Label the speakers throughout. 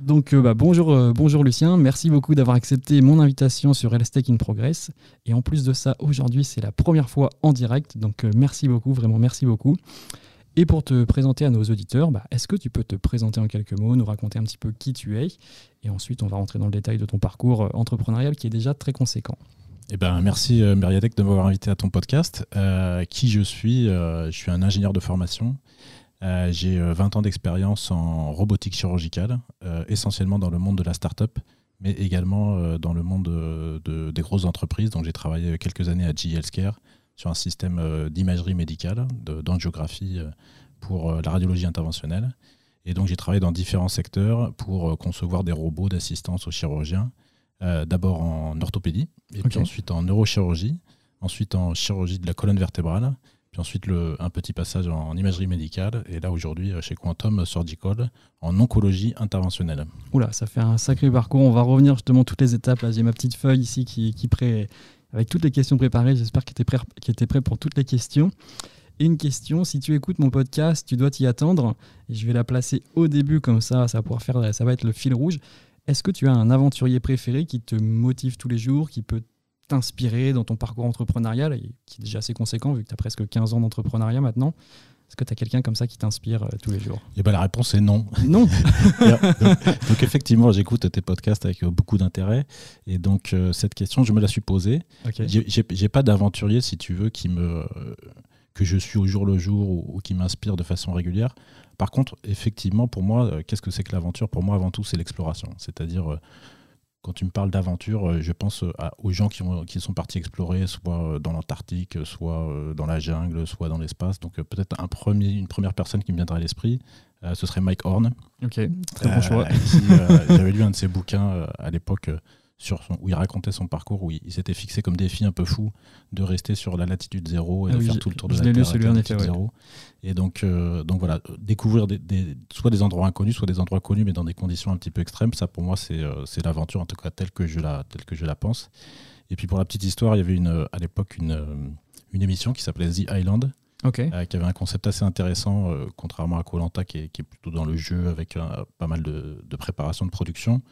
Speaker 1: Donc euh, bah, bonjour, euh, bonjour Lucien, merci beaucoup d'avoir accepté mon invitation sur Health in Progress. Et en plus de ça, aujourd'hui c'est la première fois en direct, donc euh, merci beaucoup, vraiment merci beaucoup. Et pour te présenter à nos auditeurs, bah, est-ce que tu peux te présenter en quelques mots, nous raconter un petit peu qui tu es? Et ensuite on va rentrer dans le détail de ton parcours entrepreneurial qui est déjà très conséquent.
Speaker 2: Eh ben, merci euh, de m'avoir invité à ton podcast. qui je suis? Je suis un ingénieur de formation. Euh, j'ai 20 euh, ans d'expérience en robotique chirurgicale, euh, essentiellement dans le monde de la start-up, mais également dans le monde des grosses entreprises. Donc j'ai travaillé quelques années à GE Healthcare sur un système d'imagerie médicale, d'angiographie pour la radiologie interventionnelle. Et donc j'ai travaillé dans différents secteurs pour concevoir des robots d'assistance aux chirurgiens, d'abord en orthopédie, et puis ensuite en neurochirurgie, ensuite en chirurgie de la colonne vertébrale, puis ensuite, un petit passage en, imagerie médicale. Et là, aujourd'hui, euh, chez Quantum Surgical, en oncologie interventionnelle.
Speaker 1: Oula, ça fait un sacré parcours. On va revenir justement toutes les étapes. Là, j'ai ma petite feuille ici qui, qui prêt, avec toutes les questions préparées. J'espère que tu es, prêt, qu prêt pour toutes les questions. Et une question, si tu écoutes mon podcast, tu dois t'y attendre. Je vais la placer au début, comme ça, ça va, pouvoir faire, ça va être le fil rouge. Est-ce que tu as un aventurier préféré qui te motive tous les jours, qui peut t'inspirer dans ton parcours entrepreneurial, qui est déjà assez conséquent vu que tu as presque 15 ans d'entrepreneuriat maintenant Est-ce que tu as quelqu'un comme ça qui t'inspire euh, tous les jours?
Speaker 2: Et eh ben, La réponse est non.
Speaker 1: Non
Speaker 2: donc, effectivement, j'écoute tes podcasts avec euh, beaucoup d'intérêt. Et donc euh, cette question, je me la suis posée. J'ai pas d'aventurier, si tu veux, qui me, que je suis au jour le jour ou, qui m'inspire de façon régulière. Par contre, effectivement, pour moi, qu'est-ce que c'est que l'aventure? Pour moi, avant tout, c'est l'exploration. C'est-à-dire quand tu me parles d'aventure, euh, je pense euh, aux gens qui, qui, sont partis explorer, soit euh, dans l'Antarctique, soit dans la jungle, soit dans l'espace. Donc peut-être un premier, une première personne qui me viendrait à l'esprit, ce serait Mike Horn.
Speaker 1: Ok, très bon choix.
Speaker 2: J'avais lu un de ses bouquins à l'époque sur où il racontait son parcours, où il, s'était fixé comme défi un peu fou de rester sur la latitude zéro et ah de faire tout le tour de la Terre celui latitude zéro. Et donc, euh, donc voilà, découvrir des, soit des endroits inconnus, soit des endroits connus, mais dans des conditions un petit peu extrêmes, ça pour moi c'est euh, l'aventure, en tout cas telle que, je la, telle que je la pense. Et puis pour la petite histoire, il y avait une, à l'époque une, euh, une émission qui s'appelait The Island, qui avait un concept assez intéressant, contrairement à Colanta qui, qui, est plutôt dans le jeu avec pas mal de, de, préparation de production,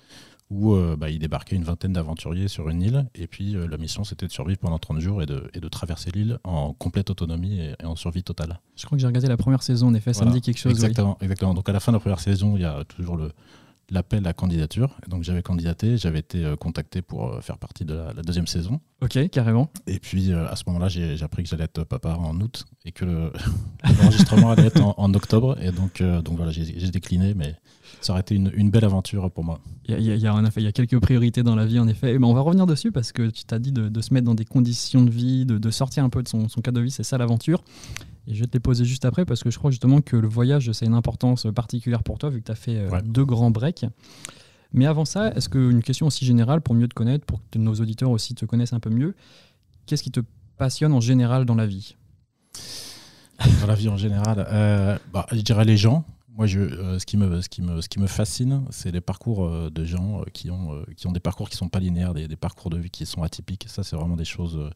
Speaker 2: où euh, bah, il débarquait une vingtaine d'aventuriers sur une île. Et puis euh, la mission, c'était de survivre pendant 30 jours et de, et de traverser l'île en complète autonomie et, en survie totale.
Speaker 1: Je crois que j'ai regardé la première saison, en effet, ça me dit quelque chose.
Speaker 2: Exactement, exactement. Donc à la fin de la première saison, il y a toujours le, l'appel à candidature. donc j'avais candidaté, j'avais été euh, contacté pour euh, faire partie de la, deuxième saison.
Speaker 1: Ok, carrément.
Speaker 2: Et puis euh, à ce moment-là, j'ai appris que j'allais être papa en août et que l'enregistrement allait être en, octobre. Et donc, donc voilà, j'ai décliné, mais ça aurait été une, belle aventure pour moi.
Speaker 1: Il y, a, y, a, y a quelques priorités dans la vie, en effet. Mais on va revenir dessus parce que tu t'as dit de, se mettre dans des conditions de vie, de, sortir un peu de son, son cadre de vie, c'est ça l'aventure. Et je vais te les poser juste après parce que je crois justement que le voyage, c'est une importance particulière pour toi vu que tu as fait euh, deux grands breaks. Mais avant ça, est-ce qu'une question aussi générale pour mieux te connaître, pour que nos auditeurs aussi te connaissent un peu mieux, qu'est-ce qui te passionne en général dans la vie?
Speaker 2: Dans la vie en général, euh, bah, je dirais les gens. Moi, je, euh, ce, qui me, ce, qui me, ce qui me fascine, c'est les parcours de gens qui, ont, qui ont des parcours qui ne sont pas linéaires, des, des, parcours de vie qui sont atypiques. Ça, c'est vraiment des choses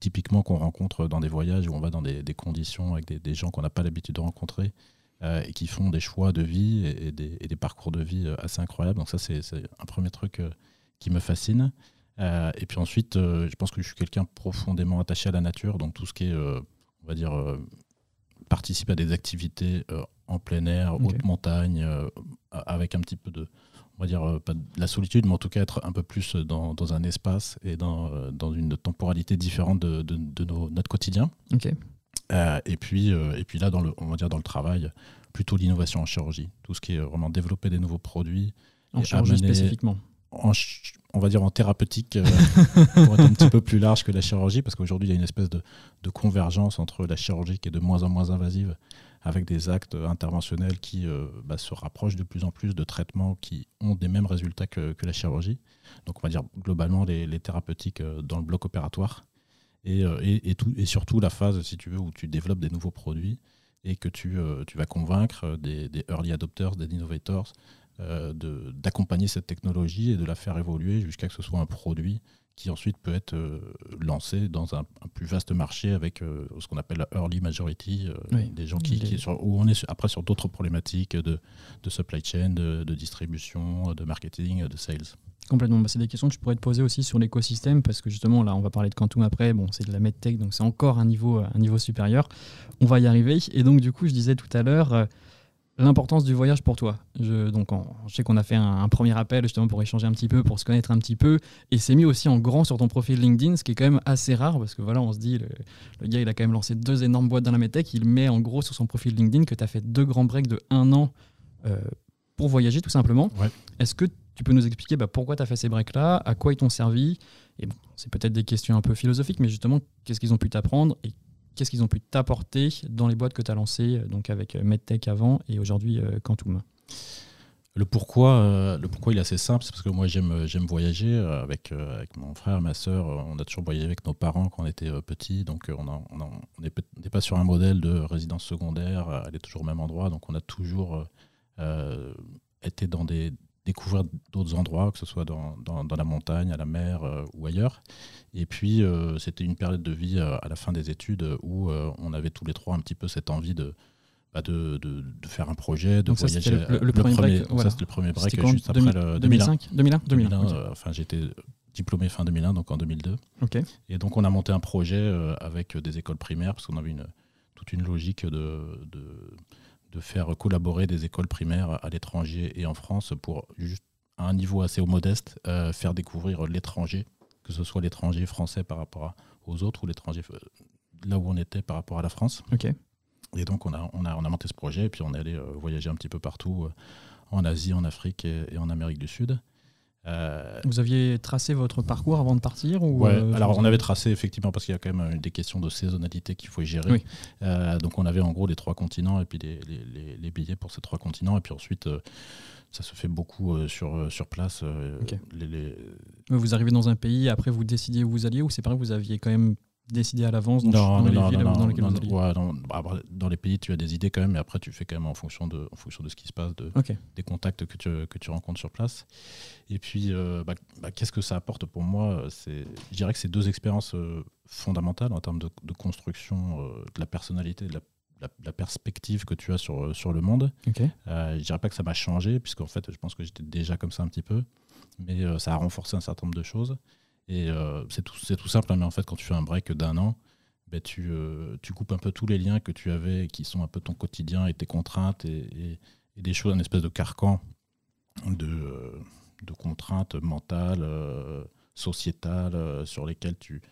Speaker 2: typiquement qu'on rencontre dans des voyages où on va dans des, conditions avec des, gens qu'on n'a pas l'habitude de rencontrer euh, et qui font des choix de vie et, des, parcours de vie euh, assez incroyables. Donc ça, c'est un premier truc euh, qui me fascine. et puis ensuite, je pense que je suis quelqu'un profondément attaché à la nature, donc tout ce qui est, on va dire, participer à des activités en plein air, haute montagne, avec un petit peu de, on va dire, euh, pas de la solitude, mais en tout cas être un peu plus dans, dans un espace et dans, euh, dans une temporalité différente de, de, notre quotidien. Euh, et, puis, et puis là, dans le, on va dire dans le travail, plutôt l'innovation en chirurgie. Tout ce qui est vraiment développer des nouveaux produits.
Speaker 1: En chirurgie spécifiquement
Speaker 2: en, on va dire en thérapeutique, pour être un petit peu plus large que la chirurgie, parce qu'aujourd'hui, il y a une espèce de, de, convergence entre la chirurgie qui est de moins en moins invasive avec des actes interventionnels qui euh, bah, se rapprochent de plus en plus de traitements qui ont des mêmes résultats que, la chirurgie. Donc on va dire globalement les, thérapeutiques euh, dans le bloc opératoire. Euh, et, tout, et, surtout la phase, si tu veux, où tu développes des nouveaux produits et que tu, tu vas convaincre des, early adopters, des innovators d'accompagner cette technologie et de la faire évoluer jusqu'à ce que ce soit un produit qui ensuite peut être euh, lancé dans un, plus vaste marché avec euh, ce qu'on appelle la early majority, euh, des gens qui, sont où on est après sur d'autres problématiques de, de, supply chain, de, distribution, de marketing, de sales.
Speaker 1: Complètement. Bah, c'est des questions que je pourrais te poser aussi sur l'écosystème parce que justement là on va parler de Quantum après. Bon c'est de la medtech donc c'est encore un niveau, un niveau supérieur. On va y arriver. Et donc du coup je disais tout à l'heure l'importance du voyage pour toi. Je, donc, je sais qu'on a fait un, premier appel justement pour échanger un petit peu, pour se connaître un petit peu, et c'est mis aussi en grand sur ton profil LinkedIn, ce qui est quand même assez rare parce que voilà, on se dit, le, gars il a quand même lancé deux énormes boîtes dans la medtech, il met en gros sur son profil LinkedIn que tu as fait deux grands breaks de un an euh, pour voyager tout simplement. Est-ce que tu peux nous expliquer bah, pourquoi tu as fait ces breaks-là, à quoi ils t'ont servi? Et bon, c'est peut-être des questions un peu philosophiques, mais justement, qu'est-ce qu'ils ont pu t'apprendre? Et qu'est-ce qu'ils ont pu t'apporter dans les boîtes que tu as lancées, euh, donc avec euh, MedTech avant et aujourd'hui euh, Quantum
Speaker 2: le pourquoi, le pourquoi il est assez simple, c'est parce que moi j'aime, j'aime voyager avec, avec mon frère, ma soeur. On a toujours voyagé avec nos parents quand on était petits, donc on n'est pas sur un modèle de résidence secondaire, aller toujours au même endroit, donc on a toujours été dans des, découvrir d'autres endroits, que ce soit dans, dans, la montagne, à la mer euh, ou ailleurs. Et puis, euh, c'était une période de vie euh, à la fin des études où on avait tous les trois un petit peu cette envie de, bah, de, de, faire un projet, de voyager.
Speaker 1: Le, premier, break,
Speaker 2: Ça, c'était le premier break
Speaker 1: juste après le 2005 2001 2001,
Speaker 2: Enfin, j'étais diplômé fin 2001, donc en 2002.
Speaker 1: ok
Speaker 2: Et donc, on a monté un projet avec des écoles primaires, parce qu'on avait une, toute une logique de, de de faire collaborer des écoles primaires à l'étranger et en France pour, juste à un niveau assez modeste, euh, faire découvrir l'étranger, que ce soit l'étranger français par rapport aux autres ou l'étranger euh, là où on était par rapport à la France.
Speaker 1: Ok.
Speaker 2: Et donc on a, on a, on a monté ce projet et puis on est allé euh, voyager un petit peu partout en Asie, en Afrique et en Amérique du Sud.
Speaker 1: Euh, vous aviez tracé votre parcours avant de partir ou
Speaker 2: euh, alors on avait tracé effectivement parce qu'il y a quand même euh, des questions de saisonnalité qu'il faut gérer. donc on avait en gros les trois continents et puis les, billets pour ces trois continents et puis ensuite ça se fait beaucoup sur, sur place.
Speaker 1: Vous arrivez dans un pays, après vous décidiez où vous alliez ou c'est pareil, vous aviez quand même décider à l'avance dans, les villes dans lesquelles
Speaker 2: vous bah, dans, les pays, tu as des idées quand même, mais après, tu fais quand même en fonction de, en fonction de ce qui se passe, de, des contacts que tu, que tu rencontres sur place. Et puis, euh, bah, bah, qu'est-ce que ça apporte pour moi Je dirais que c'est deux expériences euh, fondamentales en termes de, construction euh, de la personnalité, de la, perspective que tu as sur, sur le monde.
Speaker 1: Okay.
Speaker 2: je dirais pas que ça m'a changé, puisqu'en fait, je pense que j'étais déjà comme ça un petit peu, mais ça a renforcé un certain nombre de choses. Et euh, c'est tout, tout, simple, hein, mais en fait, quand tu fais un break d'un an, ben, tu, euh, tu, coupes un peu tous les liens que tu avais, qui sont un peu ton quotidien et tes contraintes et, des choses, un espèce de carcan de, euh, de contraintes mentales, sociétales, sur lesquelles tu,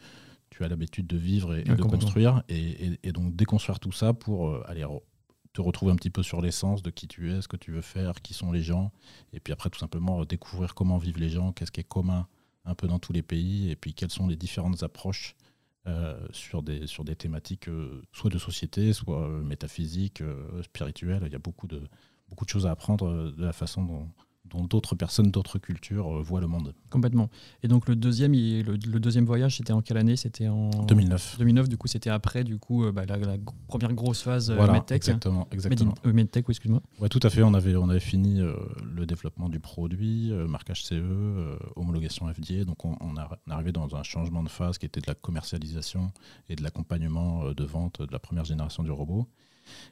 Speaker 2: tu as l'habitude de vivre et, de construire. Et, et, donc déconstruire tout ça pour aller te retrouver un petit peu sur l'essence de qui tu es, ce que tu veux faire, qui sont les gens. Et puis après, tout simplement, découvrir comment vivent les gens, qu'est-ce qui est commun un peu dans tous les pays, et puis quelles sont les différentes approches euh, sur, des, sur des thématiques euh, soit de société, soit euh, métaphysiques, spirituelles. Il y a beaucoup de choses à apprendre de la façon dont, dont d'autres personnes d'autres cultures euh, voient le monde.
Speaker 1: Complètement. Et donc le deuxième, le, deuxième voyage, c'était en quelle année? C'était en
Speaker 2: 2009.
Speaker 1: 2009, du coup, c'était après du coup euh, bah, la, première grosse phase
Speaker 2: euh, medtech. Exactement, exactement.
Speaker 1: medtech, oui, excuse-moi.
Speaker 2: Ouais, tout à fait. On avait, on avait fini le développement du produit, marquage CE, homologation FDA. Donc on, on, a, on est arrivé dans un changement de phase qui était de la commercialisation et de l'accompagnement de vente de la première génération du robot.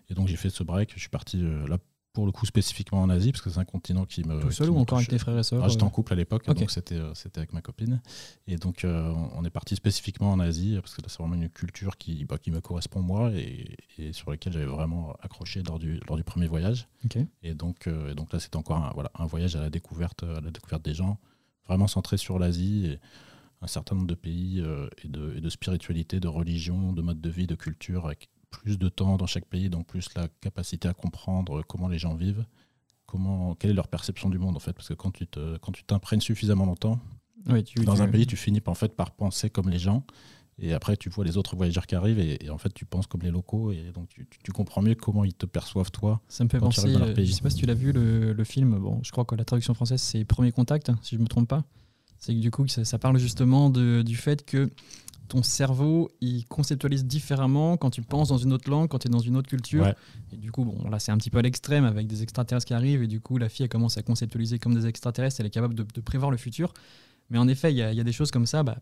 Speaker 2: Et donc j'ai fait ce break. Je suis parti là pour le coup spécifiquement en Asie, parce que c'est un continent qui me.
Speaker 1: Tout seul ou encore avec tes frères et sœurs
Speaker 2: ah, J'étais en couple à l'époque, donc c'était euh, c'était avec ma copine. Et donc euh, on est parti spécifiquement en Asie, parce que là c'est vraiment une culture qui, bah, qui me correspond moi et, sur laquelle j'avais vraiment accroché lors du, lors du premier voyage. Et, donc, euh, et donc là c'est encore un, voilà, un voyage à la, découverte, à la découverte des gens, vraiment centré sur l'Asie. Et, un certain nombre de pays et, de, et de spiritualité, de religion, de mode de vie, de culture, avec plus de temps dans chaque pays, donc plus la capacité à comprendre comment les gens vivent, comment, quelle est leur perception du monde en fait. Parce que quand tu te, quand tu t'imprègnes suffisamment longtemps dans un pays, tu finis en fait par penser comme les gens. Et après, tu vois les autres voyageurs qui arrivent et, en fait, tu penses comme les locaux et donc tu, comprends mieux comment ils te perçoivent toi.
Speaker 1: Ça me fait penser. Euh, je sais pas si tu l'as vu le, film. Bon, je crois que la traduction française c'est Premier Contact, si je me trompe pas. C'est que du coup, ça, ça parle justement de, du fait que ton cerveau, il conceptualise différemment quand tu penses dans une autre langue, quand tu es dans une autre culture. Et du coup, bon, là, c'est un petit peu à l'extrême avec des extraterrestres qui arrivent. Et du coup, la fille, elle commence à conceptualiser comme des extraterrestres. Elle est capable de, prévoir le futur. Mais en effet, il y, a des choses comme ça. Bah,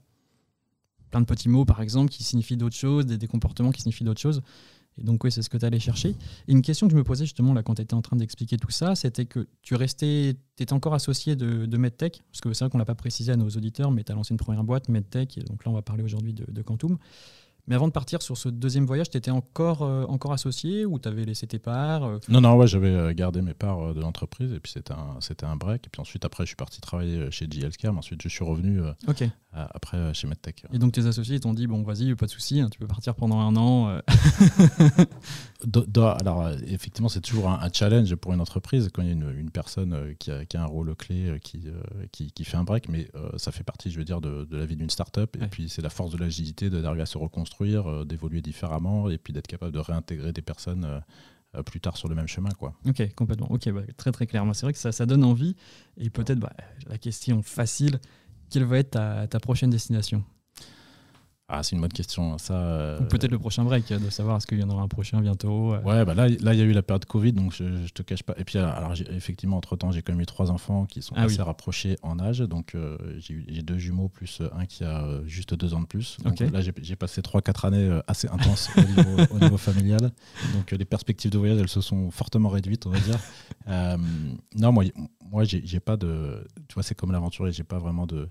Speaker 1: plein de petits mots, par exemple, qui signifient d'autres choses, des, des comportements qui signifient d'autres choses. Et donc, oui, c'est ce que tu allais chercher. Et une question que je me posais justement là quand tu étais en train d'expliquer tout ça, c'était que tu restais, étais encore associé de, de MedTech, parce que c'est vrai qu'on ne l'a pas précisé à nos auditeurs, mais tu as lancé une première boîte, MedTech, et donc là, on va parler aujourd'hui de, de Quantum. Mais avant de partir sur ce deuxième voyage, tu étais encore, euh, encore associé ou tu avais laissé tes parts euh
Speaker 2: Non, non, ouais, j'avais euh, gardé mes parts de l'entreprise et puis c'était un, c'était un break. Et puis ensuite, après, je suis parti travailler chez JLK, mais ensuite, je suis revenu après chez MedTech.
Speaker 1: Et donc, tes associés t'ont dit bon, vas-y, pas de souci, hein, tu peux partir pendant un an.
Speaker 2: alors, effectivement, c'est toujours un, challenge pour une entreprise quand il y a une, une personne qui a, qui a, un rôle clé qui, qui, qui, fait un break, mais ça fait partie, je veux dire, de, de la vie d'une start-up. Et puis, c'est la force de l'agilité d'arriver à se reconstruire euh, d'évoluer différemment et puis d'être capable de réintégrer des personnes euh, euh, plus tard sur le même chemin. Quoi.
Speaker 1: Ok, complètement. Ok, bah, très très clair. C'est vrai que ça, ça donne envie. Et peut-être bah, la question facile, quelle va être ta prochaine destination?
Speaker 2: Ah, c'est une bonne question. Ça, euh,
Speaker 1: Ou peut-être le prochain break, de savoir est-ce qu'il y en aura un prochain bientôt.
Speaker 2: Euh. Ouais, bah là, là, il y a eu la période Covid, donc je, je te cache pas. Et puis, alors, effectivement, entre-temps, j'ai quand même eu trois enfants qui sont ah assez rapprochés en âge. Donc, euh, j'ai deux jumeaux plus un qui a juste deux ans de plus. Donc là, j'ai passé trois, quatre années assez intenses au, niveau, familial. Donc, les perspectives de voyage, elles se sont fortement réduites, on va dire. non, moi, moi j'ai pas de. Tu vois, c'est comme l'aventure, j'ai pas vraiment de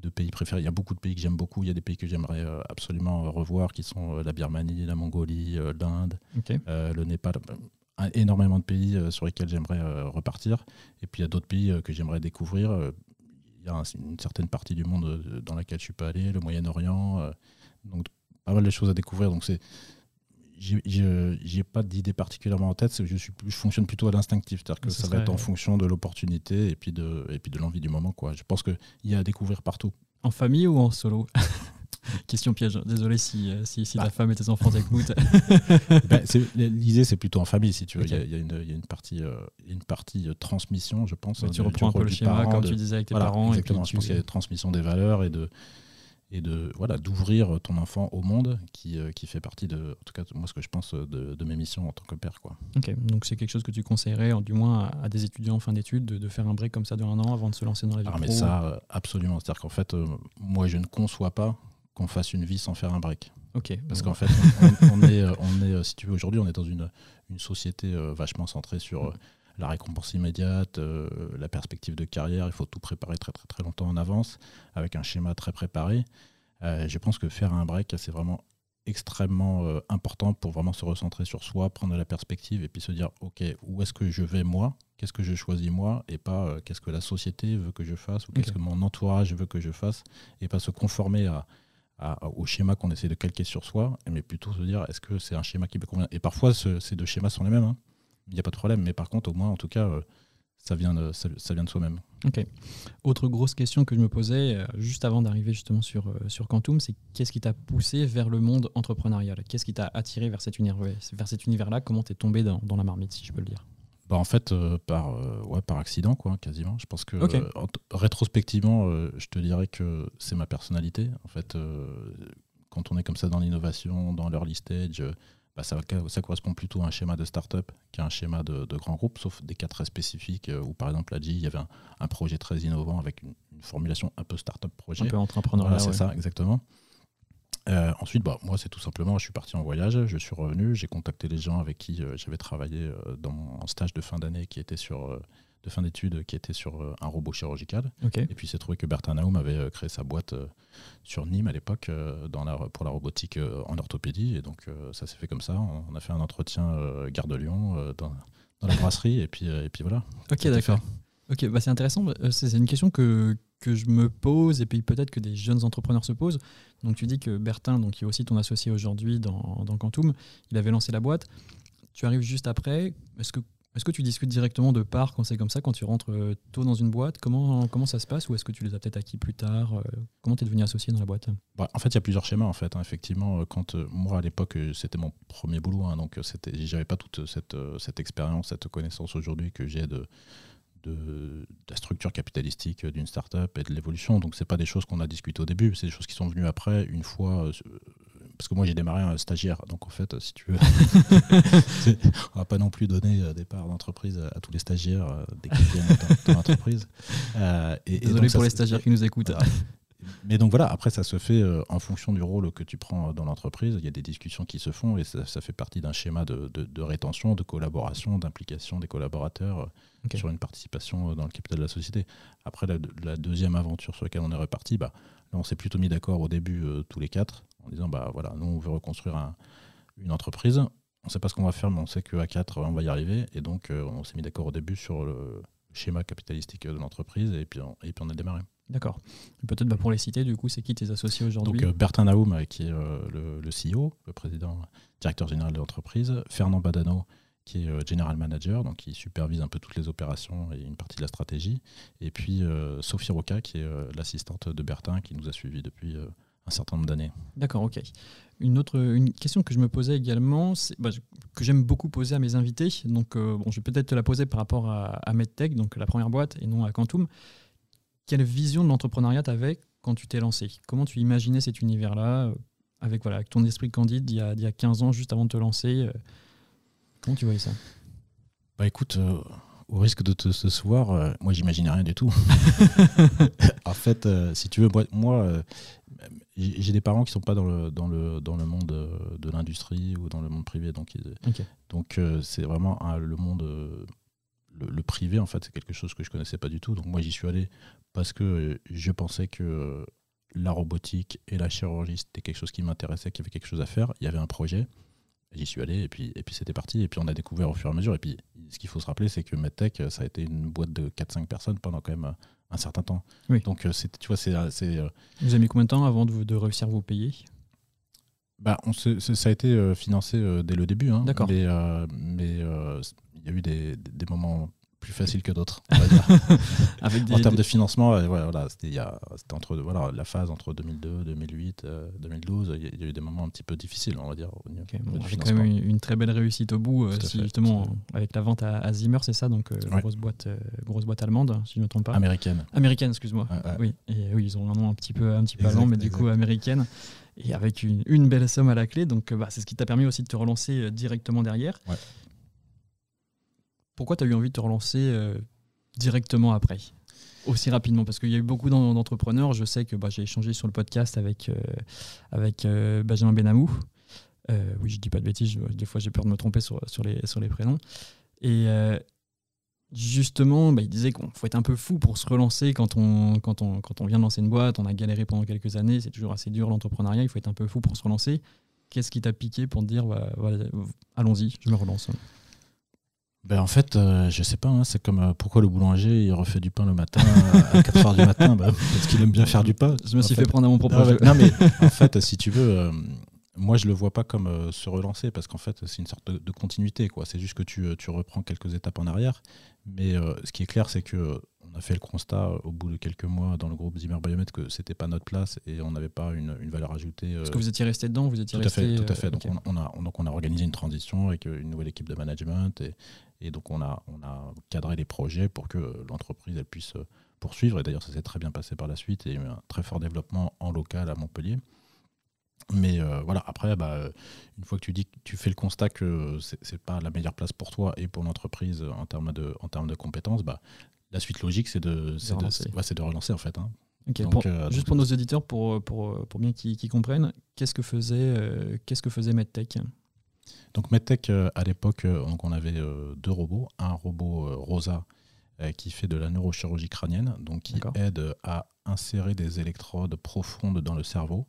Speaker 2: de pays préférés. Il y a beaucoup de pays que j'aime beaucoup. Il y a des pays que j'aimerais euh, absolument euh, revoir, qui sont euh, la Birmanie, la Mongolie, l'Inde, le Népal. Énormément de pays sur lesquels j'aimerais repartir. Et puis il y a d'autres pays que j'aimerais découvrir. Il y a une certaine partie du monde dans laquelle je suis pas allé, le Moyen-Orient. donc pas mal de choses à découvrir. Donc c'est j'ai pas d'idée particulièrement en tête, je, suis, je fonctionne plutôt à l'instinctif, c'est-à-dire que ça, va être en fonction de l'opportunité et puis de, et puis de l'envie du moment. Quoi. Je pense qu'il y a à découvrir partout.
Speaker 1: En famille ou en solo Question piège, désolé si, euh, si, si ta bah. femme et tes enfants t'écoutent.
Speaker 2: Ben, l'idée, c'est plutôt en famille, si tu veux. Il, y a, une, il, y a, une, partie, euh, une partie euh, transmission, je pense.
Speaker 1: tu reprends un peu le schéma, comme tu disais avec tes parents.
Speaker 2: Exactement, je pense qu'il y a une transmission des valeurs et de, et de voilà d'ouvrir ton enfant au monde qui, euh, qui, fait partie de en tout cas moi ce que je pense de, de mes missions en tant que père quoi.
Speaker 1: Ok donc c'est quelque chose que tu conseillerais du moins à, des étudiants en fin d'études de, de, faire un break comme ça de un an avant de se lancer dans la vie ah,
Speaker 2: mais ça euh, absolument c'est à dire qu'en fait euh, moi je ne conçois pas qu'on fasse une vie sans faire un break.
Speaker 1: Ok.
Speaker 2: Parce qu'en fait on, est on est si tu veux aujourd'hui on est dans une une société vachement centrée sur la récompense immédiate, euh, la perspective de carrière, il faut tout préparer très très très longtemps en avance, avec un schéma très préparé. Euh, je pense que faire un break, c'est vraiment extrêmement euh, important pour vraiment se recentrer sur soi, prendre la perspective et puis se dire, OK, où est-ce que je vais moi? Qu'est-ce que je choisis moi? Et pas qu'est-ce que la société veut que je fasse ou qu'est-ce que mon entourage veut que je fasse et pas se conformer à, au schéma qu'on essaie de calquer sur soi, mais plutôt se dire est-ce que c'est un schéma qui me convient? Et parfois, ces deux schémas sont les mêmes. Hein il n'y a pas de problème. Mais par contre, au moins, en tout cas, euh, ça vient de, ça, vient de soi-même.
Speaker 1: Ok. Autre grosse question que je me posais euh, juste avant d'arriver justement sur, euh, sur Quantum, c'est qu'est-ce qui t'a poussé vers le monde entrepreneurial? Qu'est-ce qui t'a attiré vers cet, univers, vers cet univers-là? Comment t'es tombé dans, dans, la marmite, si je peux le dire?
Speaker 2: Bah en fait, par, ouais, par accident, quoi, quasiment. Je pense que rétrospectivement, je te dirais que c'est ma personnalité. En fait, quand on est comme ça dans l'innovation, dans l'early stage, bah, ça, ça, correspond plutôt à un schéma de start-up qu'à un schéma de, grand groupe, sauf des cas très spécifiques euh, où, par exemple, là, il y avait un, projet très innovant avec une, formulation un peu start-up projet.
Speaker 1: Un peu entrepreneurial.
Speaker 2: Voilà, c'est ça, exactement. Euh, ensuite, bah, moi, c'est tout simplement, je suis parti en voyage, je suis revenu, j'ai contacté les gens avec qui euh, j'avais travaillé dans mon stage de fin d'année qui était sur de fin d'études qui était sur euh, un robot chirurgical. Et puis il s'est trouvé que Bertin Naum avait euh, créé sa boîte euh, sur Nîmes à l'époque dans la, pour la robotique en orthopédie. Et donc ça s'est fait comme ça. On a fait un entretien Gare de Lyon dans, la brasserie et puis, et puis voilà.
Speaker 1: Ok, d'accord. Ok, bah c'est intéressant. C'est une question que, que je me pose et puis peut-être que des jeunes entrepreneurs se posent. Donc tu dis que Bertin, donc, qui est aussi ton associé aujourd'hui dans, dans Quantum, il avait lancé la boîte. Tu arrives juste après. Est-ce que est-ce que tu discutes directement de part quand c'est comme ça, quand tu rentres euh, tôt dans une boîte? Comment, comment ça se passe Ou est-ce que tu les as peut-être acquis plus tard euh, Comment tu es devenu associé dans la boîte?
Speaker 2: Bah, En fait, il y a plusieurs schémas. En fait, hein. Effectivement, euh, quand moi, à l'époque, c'était mon premier boulot. Hein, donc, j'avais pas toute cette, cette expérience, cette connaissance aujourd'hui que j'ai de, de, structure capitalistique d'une startup et de l'évolution. Donc c'est pas des choses qu'on a discutées au début, c'est des choses qui sont venues après, une fois. Parce que moi j'ai démarré un stagiaire, donc en fait, si tu veux, on va pas non plus donner euh, des parts d'entreprise à, tous les stagiaires euh, dès qu'ils viennent dans, dans l'entreprise. Euh, et- et
Speaker 1: Désolé
Speaker 2: ça,
Speaker 1: pour les stagiaires qui nous écoutent.
Speaker 2: voilà. Mais donc voilà, après ça se fait en fonction du rôle que tu prends dans l'entreprise. Il y a des discussions qui se font et ça, ça fait partie d'un schéma de, de- de rétention, de collaboration, d'implication des collaborateurs euh,
Speaker 1: Ok.
Speaker 2: sur une participation dans le capital de la société. Après la, la deuxième aventure sur laquelle on est reparti, bah, là on s'est plutôt mis d'accord au début euh, tous les quatre en disant bah voilà, nous on veut reconstruire un- une entreprise. On ne sait pas ce qu'on va faire, mais on sait qu'à quatre on va y arriver. Et donc euh, on s'est mis d'accord au début sur le schéma capitalistique de l'entreprise et puis on, et puis on a démarré.
Speaker 1: D'accord. Peut-être bah, pour les citer, du coup, c'est qui tes associés aujourd'hui?
Speaker 2: Donc euh, Bertin Naoum, euh, qui est euh, le, le CEO, le président, directeur général de l'entreprise, Fernand Badano, qui est general manager, donc qui supervise un peu toutes les opérations et une partie de la stratégie, et puis Sophie Roca, qui est l'assistante de Bertin, qui nous a suivis depuis un certain nombre d'années.
Speaker 1: D'accord, ok. Une autre une question que je me posais également, c'est- bah, que j'aime beaucoup poser à mes invités, donc euh, bon, je vais peut-être te la poser par rapport à, à MedTech, donc la première boîte, et non à Quantum. Quelle vision de l'entrepreneuriat tu avais quand tu t'es lancé? Comment tu imaginais cet univers-là, euh, avec, voilà, avec ton esprit candide d'il y, a, d'il y a 15 ans, juste avant de te lancer euh, Comment tu voyais ça?
Speaker 2: Bah écoute, euh, au risque de te ce soir, euh, moi j'imaginais rien du tout. en fait, euh, si tu veux, moi, moi, euh, j'ai des parents qui sont pas dans le, dans le, dans le monde euh, de l'industrie ou dans le monde privé, donc, ils- donc euh, c'est vraiment un- le monde, euh, le, le privé en fait, c'est quelque chose que je connaissais pas du tout. Donc moi j'y suis allé parce que je pensais que la robotique et la chirurgie c'était quelque chose qui m'intéressait, qu'il y avait quelque chose à faire. Il y avait un projet. J'y suis allé et puis, et puis c'était parti. Et puis on a découvert au fur et à mesure. Et puis ce qu'il faut se rappeler, c'est que MedTech, ça a été une boîte de 4-5 personnes pendant quand même un certain temps.
Speaker 1: Oui.
Speaker 2: Donc euh, c'est, tu vois, c'est, c'est, euh,
Speaker 1: Vous avez mis combien de temps avant de, de réussir à vous payer?
Speaker 2: Bah, on ça a été euh, financé euh, dès le début. hein.
Speaker 1: D'accord.
Speaker 2: Mais euh, mais, euh, il y a eu des, des moments plus faciles que d'autres. on va dire.
Speaker 1: avec des,
Speaker 2: en termes
Speaker 1: des-
Speaker 2: de financement, ouais, voilà, c'était, entre voilà, la phase entre 2002, 2008, euh, 2012. Il y, a- il y a eu des moments un petit peu difficiles, on va dire. Au niveau,
Speaker 1: Ok,
Speaker 2: au niveau
Speaker 1: bon,
Speaker 2: du
Speaker 1: avec quand même une, une très belle réussite au bout, euh, si
Speaker 2: fait,
Speaker 1: justement avec la vente à, à Zimmer, c'est ça, donc euh,
Speaker 2: Ouais.
Speaker 1: grosse boîte, euh, grosse boîte allemande, si je ne me trompe pas.
Speaker 2: Américaine.
Speaker 1: Américaine, excuse-moi.
Speaker 2: Ouais.
Speaker 1: Oui, et oui, ils ont un nom un petit peu, un petit peu allemand, mais du coup américaine, et avec une, une belle somme à la clé. Donc, bah, c'est ce qui t'a permis aussi de te relancer directement derrière.
Speaker 2: Ouais.
Speaker 1: Pourquoi tu as eu envie de te relancer euh, directement après? Aussi rapidement parce qu'il y a eu beaucoup d'en- d'entrepreneurs. Je sais que bah, j'ai échangé sur le podcast avec, euh, euh, Benjamin Benamou. Oui, je dis pas de bêtises, des fois j'ai peur de me tromper sur, les, prénoms. Et justement, bah, il disait qu'il faut être un peu fou pour se relancer quand on, vient de lancer une boîte. On a galéré pendant quelques années, c'est toujours assez dur l'entrepreneuriat, il faut être un peu fou pour se relancer. Qu'est-ce qui t'a piqué pour te dire, bah, allons-y, je me relance
Speaker 2: Ben en fait, euh, je sais pas, hein, c'est comme euh, pourquoi le boulanger il refait du pain le matin à 4h du matin? Bah, Parce qu'il aime bien faire du pain.
Speaker 1: Je me suis
Speaker 2: fait.
Speaker 1: fait prendre à mon propre
Speaker 2: Non,
Speaker 1: jeu.
Speaker 2: mais- non, mais en fait, si tu veux, euh, moi je le vois pas comme euh, se relancer parce qu'en fait c'est une sorte de, de continuité. quoi. C'est juste que tu, euh, tu reprends quelques étapes en arrière. Mais euh, ce qui est clair, c'est que euh, on a fait le constat euh, au bout de quelques mois dans le groupe Zimmer Biomet que c'était pas notre place et on n'avait pas une, une valeur ajoutée. euh,
Speaker 1: Est-ce que vous étiez resté dedans Vous étiez
Speaker 2: tout à
Speaker 1: resté,
Speaker 2: fait, tout à
Speaker 1: euh,
Speaker 2: fait. Donc, on, on a, on- donc on a organisé une transition avec euh, une nouvelle équipe de management et, et donc on a, on a cadré les projets pour que l'entreprise elle puisse euh, poursuivre. Et d'ailleurs, ça s'est très bien passé par la suite et il y a eu un très fort développement en local à Montpellier. Mais euh, voilà, après, bah, euh, une fois que tu dis que tu fais le constat que c'est pas la meilleure place pour toi et pour l'entreprise en termes de, en termes de compétences, bah, la suite logique, c'est de, de,
Speaker 1: relancer.
Speaker 2: ouais, c'est de relancer en fait. hein.
Speaker 1: Ok,
Speaker 2: Donc,
Speaker 1: pour-
Speaker 2: euh,
Speaker 1: juste
Speaker 2: donc-
Speaker 1: pour nos auditeurs, pour, pour, pour bien qu'ils comprennent, qu'est-ce que faisait, euh, qu'est-ce que faisait MedTech?
Speaker 2: Donc MedTech, euh, à l'époque, euh, on avait euh, deux robots. Un robot Rosa qui fait de la neurochirurgie crânienne, donc qui aide à insérer des électrodes profondes dans le cerveau.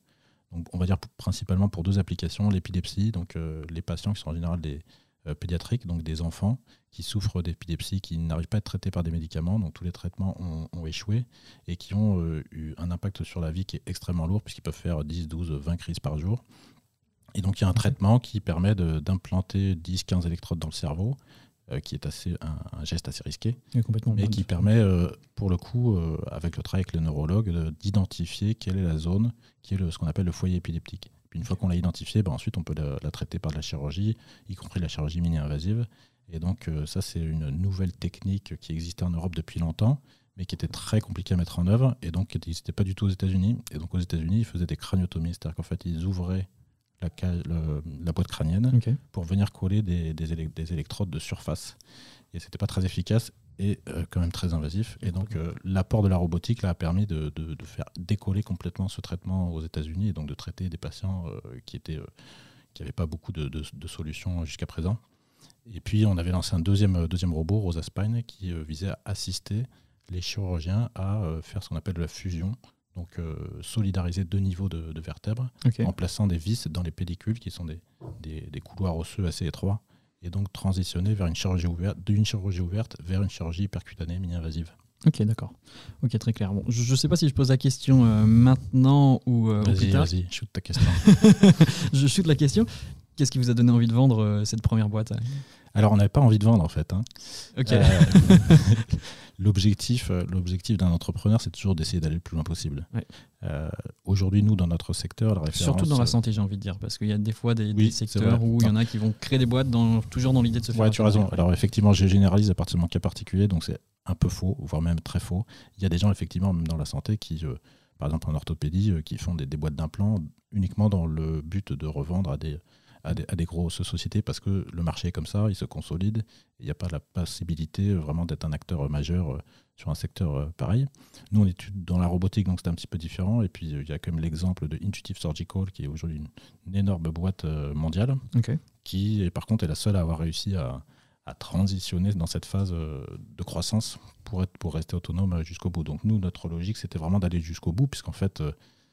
Speaker 2: Donc on va dire principalement pour deux applications, l'épilepsie, donc euh, les patients qui sont en général des euh, pédiatriques, donc des enfants qui souffrent d'épilepsie, qui n'arrivent pas à être traités par des médicaments, donc tous les traitements ont, ont échoué et qui ont euh, eu un impact sur la vie qui est extrêmement lourd puisqu'ils peuvent faire 10, 12, 20 crises par jour. Et donc il y a un traitement qui permet d'implanter 10-15 électrodes dans le cerveau, euh, qui est assez, un, un geste assez risqué,
Speaker 1: Complètement.
Speaker 2: mais qui permet, euh, pour le coup, euh, avec le travail avec le neurologue, de- d'identifier quelle est la zone qui est le- ce qu'on appelle le foyer épileptique. Puis une fois qu'on l'a identifié, ben ensuite on peut la, la traiter par de la chirurgie, y compris la chirurgie mini-invasive. Et donc ça, c'est une nouvelle technique qui existait en Europe depuis longtemps, mais qui était très compliqué à mettre en œuvre, et donc qui n'existait pas du tout aux États-Unis. Et donc aux États-Unis, ils faisaient des craniotomies, c'est-à-dire qu'en fait, ils ouvraient la, la boîte crânienne pour venir coller des, des, électrodes de surface. Et c'était pas très efficace et euh, quand même très invasif. Et donc euh, l'apport de la robotique là, a permis de, de, faire décoller complètement ce traitement aux États-Unis et donc de traiter des patients euh, qui n'avaient pas beaucoup de, de solutions jusqu'à présent. Et puis on avait lancé un deuxième, deuxième robot, Rosa Spine, qui visait à assister les chirurgiens à faire ce qu'on appelle la fusion donc solidariser deux niveaux de, vertèbres en plaçant des vis dans les pellicules qui sont des, des, des, couloirs osseux assez étroits et donc transitionner vers une chirurgie ouverte, d'une chirurgie ouverte vers une chirurgie percutanée mini-invasive.
Speaker 1: Ok, d'accord. Ok, très clair. Bon, je ne sais pas si je pose la question euh, maintenant ou, euh,
Speaker 2: vas-y, Vas-y, shoot ta question.
Speaker 1: je shoot la question. Qu'est-ce qui vous a donné envie de vendre euh, cette première boîte?
Speaker 2: Alors, on n'avait pas envie de vendre en fait. Hein.
Speaker 1: Ok.
Speaker 2: l'objectif, euh, l'objectif d'un entrepreneur, c'est toujours d'essayer d'aller le plus loin possible. Euh, aujourd'hui, nous, dans notre secteur, la référence...
Speaker 1: Surtout dans la santé, j'ai envie de dire, parce qu'il y a des fois des, secteurs où il y en a qui vont créer des boîtes dans, toujours dans l'idée de se faire...
Speaker 2: Ouais, tu as raison. Alors effectivement, je généralise à partir de mon cas particulier, donc c'est un peu faux, voire même très faux. Il y a des gens, effectivement, même dans la santé, qui, euh, par exemple en orthopédie, qui font des, des boîtes d'implants uniquement dans le but de revendre à des à des, grosses sociétés parce que le marché est comme ça, il se consolide. Il n'y a pas la possibilité euh, vraiment d'être un acteur majeur euh, sur un secteur euh, pareil. Nous, on est dans la robotique, donc c'est un petit peu différent. Et puis, il y a quand même l'exemple de Intuitive Surgical, qui est aujourd'hui une, énorme boîte mondiale, qui, par contre, est la seule à avoir réussi à, transitionner dans cette phase de croissance pour, être, pour rester autonome jusqu'au bout. Donc, nous, notre logique, c'était vraiment d'aller jusqu'au bout, puisqu'en fait,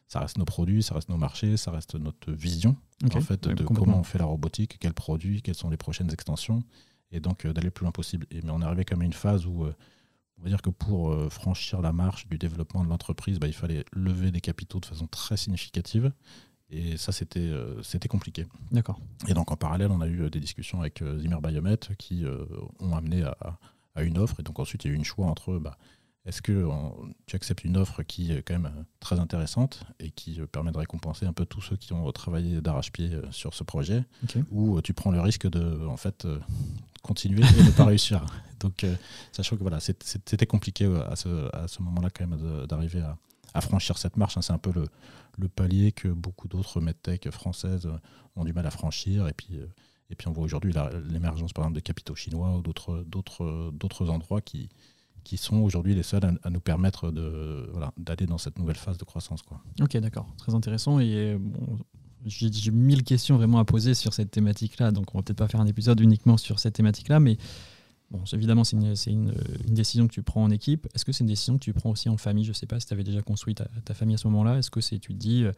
Speaker 2: ça reste nos produits, ça reste nos marchés, ça reste notre vision en fait de comment on fait la robotique, quels produits, quelles sont les prochaines extensions, et donc euh, d'aller le plus loin possible. Et, mais on est arrivé comme à une phase où euh, on va dire que pour euh, franchir la marche du développement de l'entreprise, bah, il fallait lever des capitaux de façon très significative. Et ça, c'était c'était compliqué.
Speaker 1: D'accord.
Speaker 2: Et donc, en parallèle, on a eu des discussions avec Zimmer Biomet qui ont amené à, à, une offre. Et donc, ensuite, il y a eu une choix entre bah, est-ce que tu acceptes une offre qui est quand même euh, très intéressante et qui euh, permet de récompenser un peu tous ceux qui ont travaillé d'arrache-pied euh, sur ce projet, ou tu prends le risque de en fait continuer et ne pas réussir? Donc, sachant que voilà, c'était compliqué à ce, à ce moment-là quand même d'arriver à, franchir cette marche. Hein. C'est un peu le, le, palier que beaucoup d'autres medtech françaises ont du mal à franchir. Et puis, et puis on voit aujourd'hui l'émergence par exemple des capitaux chinois ou d'autres endroits qui, qui sont aujourd'hui les seuls à, nous permettre de, voilà, d'aller dans cette nouvelle phase de croissance. Quoi.
Speaker 1: Ok, d'accord. Très intéressant. Et bon, j'ai, mille questions vraiment à poser sur cette thématique-là. Donc, on va peut-être pas faire un épisode uniquement sur cette thématique-là. Mais bon, évidemment, c'est, une, c'est une, une, décision que tu prends en équipe. Est-ce que c'est une décision que tu prends aussi en famille? Je ne sais pas si tu avais déjà construit ta, ta, famille à ce moment-là. Est-ce que c'est, tu te dis. Euh,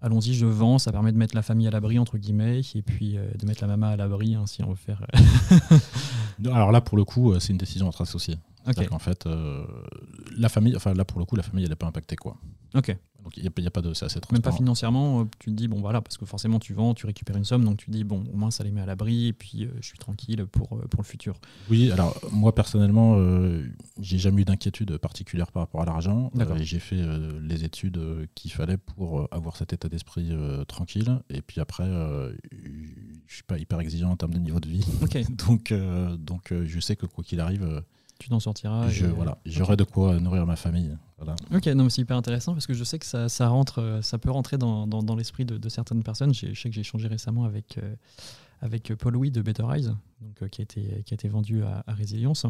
Speaker 1: allons-y, je vends, ça permet de mettre la famille à l'abri, entre guillemets, et puis euh, de mettre la maman à l'abri, hein, si on veut faire.
Speaker 2: Alors là, pour le coup, c'est une décision entre associés. En fait, euh, la famille, enfin là pour le coup, la famille elle n'est pas impactée quoi.
Speaker 1: Ok.
Speaker 2: Donc il n'y a, pas de, c'est assez
Speaker 1: Même pas financièrement, euh, tu te dis bon voilà parce que forcément tu vends, tu récupères une somme, donc tu te dis bon au moins ça les met à l'abri et puis euh, je suis tranquille pour pour le futur.
Speaker 2: Oui, alors moi personnellement, j'ai jamais eu d'inquiétude particulière par rapport à l'argent. j'ai fait les études qu'il fallait pour avoir cet état d'esprit tranquille et puis après je suis pas hyper exigeant en termes de niveau de vie. donc donc je sais que quoi qu'il arrive
Speaker 1: tu t'en sortiras.
Speaker 2: Je, voilà, j'aurai de quoi nourrir ma famille. Voilà.
Speaker 1: Ok, non, c'est hyper intéressant parce que je sais que ça, ça rentre, euh, ça peut rentrer dans, dans, l'esprit de, certaines personnes. Je sais que j'ai échangé récemment avec, euh, avec Paul Louis de Better Eyes, donc, euh, qui, a été, qui a été vendu à, à Résilience.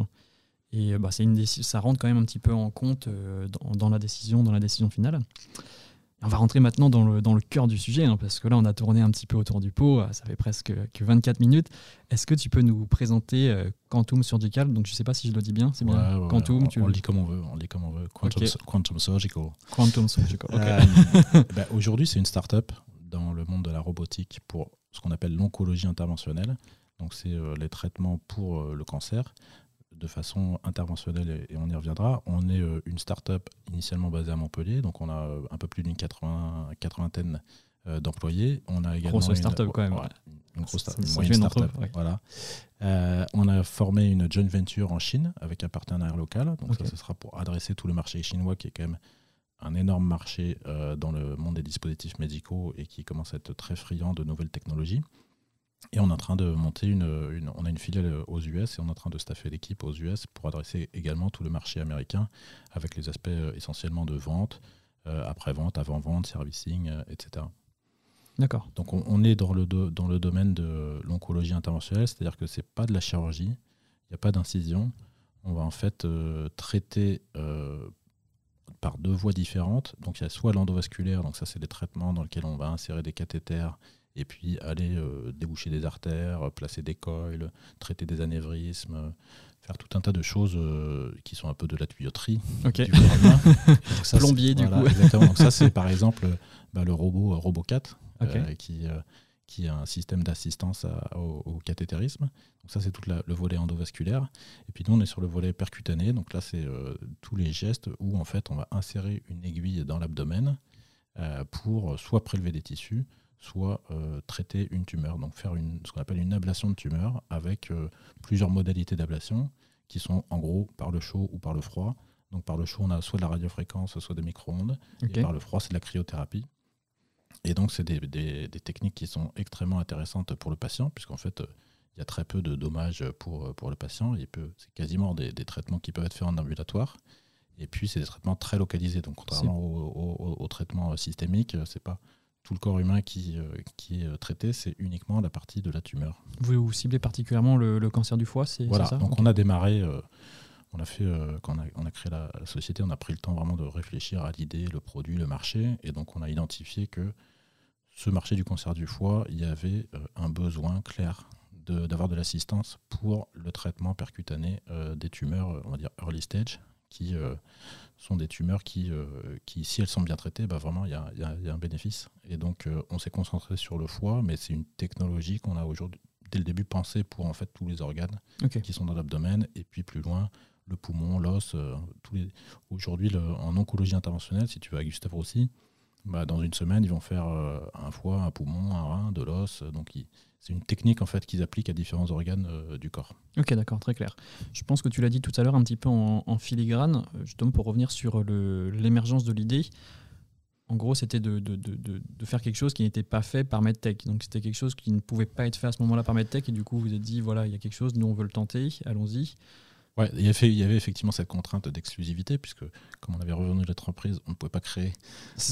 Speaker 1: Et bah, une ça rentre quand même un petit peu en compte dans, dans, la décision, dans la décision finale. On va rentrer maintenant dans le, dans le cœur du sujet, hein, parce que là, on a tourné un petit peu autour du pot, ça fait presque que 24 minutes. Est-ce que tu peux nous présenter euh, Quantum Surgical Donc, je ne sais pas si je le dis bien, c'est bien
Speaker 2: Quantum, on, tu... on, le dit comme on veut, on le dit comme on veut. Quantum, Surgical.
Speaker 1: Quantum Surgical,
Speaker 2: euh, bah, Aujourd'hui, c'est une start-up dans le monde de la robotique pour ce qu'on appelle l'oncologie interventionnelle. Donc, c'est euh, les traitements pour le cancer de façon interventionnelle et, on y reviendra. On est euh, une start-up initialement basée à Montpellier, donc on a euh, un peu plus d'une quatre-vingtaine euh, d'employés. On a également
Speaker 1: grosse start-up quand même.
Speaker 2: une grosse start start-up. Voilà. on a formé une joint venture en Chine avec un partenaire local. Donc ça, ce sera pour adresser tout le marché chinois qui est quand même un énorme marché dans le monde des dispositifs médicaux et qui commence à être très friand de nouvelles technologies. Et on est en train de monter une, On a une filiale aux US et on est en train de staffer l'équipe aux US pour adresser également tout le marché américain avec les aspects essentiellement de vente, après-vente, avant-vente, servicing, etc.
Speaker 1: D'accord.
Speaker 2: Donc on, est dans le, dans le domaine de l'oncologie interventionnelle, c'est-à-dire que ce n'est pas de la chirurgie, il n'y a pas d'incision. On va en fait traiter par deux voies différentes. Donc il y a soit l'endovasculaire, donc ça c'est des traitements dans lesquels on va insérer des cathéters et puis aller euh, déboucher des artères, placer des coils, traiter des anévrismes, faire tout un tas de choses euh, qui sont un peu de la tuyauterie.
Speaker 1: Ok.
Speaker 2: ça,
Speaker 1: Plombier du coup.
Speaker 2: Exactement. Donc ça c'est par exemple bah, le robot RoboCat euh, qui qui a un système d'assistance au, cathétérisme. Donc ça, c'est tout le volet endovasculaire. Et puis nous, on est sur le volet percutané. Donc là, c'est euh, tous les gestes où en fait, on va insérer une aiguille dans l'abdomen euh, pour soit prélever des tissus, soit euh, traiter une tumeur. Donc faire une, ce qu'on appelle une ablation de tumeur avec plusieurs modalités d'ablation qui sont en gros par le chaud ou par le froid. Donc par le chaud, on a soit de la radiofréquence, soit des micro-ondes. Et par le froid, c'est de la cryothérapie. Et donc, c'est des, techniques qui sont extrêmement intéressantes pour le patient, puisqu'en fait, il y a très peu de dommages pour, pour le patient. C'est quasiment des, traitements qui peuvent être faits en ambulatoire. Et puis, c'est des traitements très localisés. Donc, contrairement aux au, traitements systémiques, c'est pas tout le corps humain qui, euh, qui est traité, c'est uniquement la partie de la tumeur.
Speaker 1: Vous, ciblez particulièrement le, cancer du foie, c'est
Speaker 2: voilà.
Speaker 1: ça
Speaker 2: Donc, on a démarré. Euh, on a fait, euh, quand on a, créé la, société, on a pris le temps vraiment de réfléchir à l'idée, le produit, le marché. Et donc, on a identifié que ce marché du cancer du foie, il y avait euh, un besoin clair d'avoir de, l'assistance pour le traitement percutané euh, des tumeurs, on va dire early stage, qui sont des tumeurs qui, qui, si elles sont bien traitées, bah vraiment, il y a, y a, un bénéfice. Et donc, on s'est concentré sur le foie, mais c'est une technologie qu'on a aujourd'hui, dès le début, pensé pour en fait tous les organes qui sont dans l'abdomen, et puis plus loin, le poumon, l'os. Euh, les... Aujourd'hui, en oncologie interventionnelle, si tu vas à Gustave Roussy, bah, dans une semaine, ils vont faire euh, un foie, un poumon, un rein, de l'os. Donc, c'est une technique en fait qu'ils appliquent à différents organes euh, du corps.
Speaker 1: Ok, d'accord, très clair. Je pense que tu l'as dit tout à l'heure un petit peu en, filigrane, justement pour revenir sur l'émergence de l'idée. En gros, c'était de, de, faire quelque chose qui n'était pas fait par MedTech. Donc, c'était quelque chose qui ne pouvait pas être fait à ce moment-là par MedTech. Et du coup, vous êtes dit, voilà, il y a quelque chose, nous, on veut le tenter, allons-y.
Speaker 2: Ouais, il y, avait, il y avait effectivement cette contrainte d'exclusivité, puisque comme on avait revenu de l'entreprise, on ne pouvait pas créer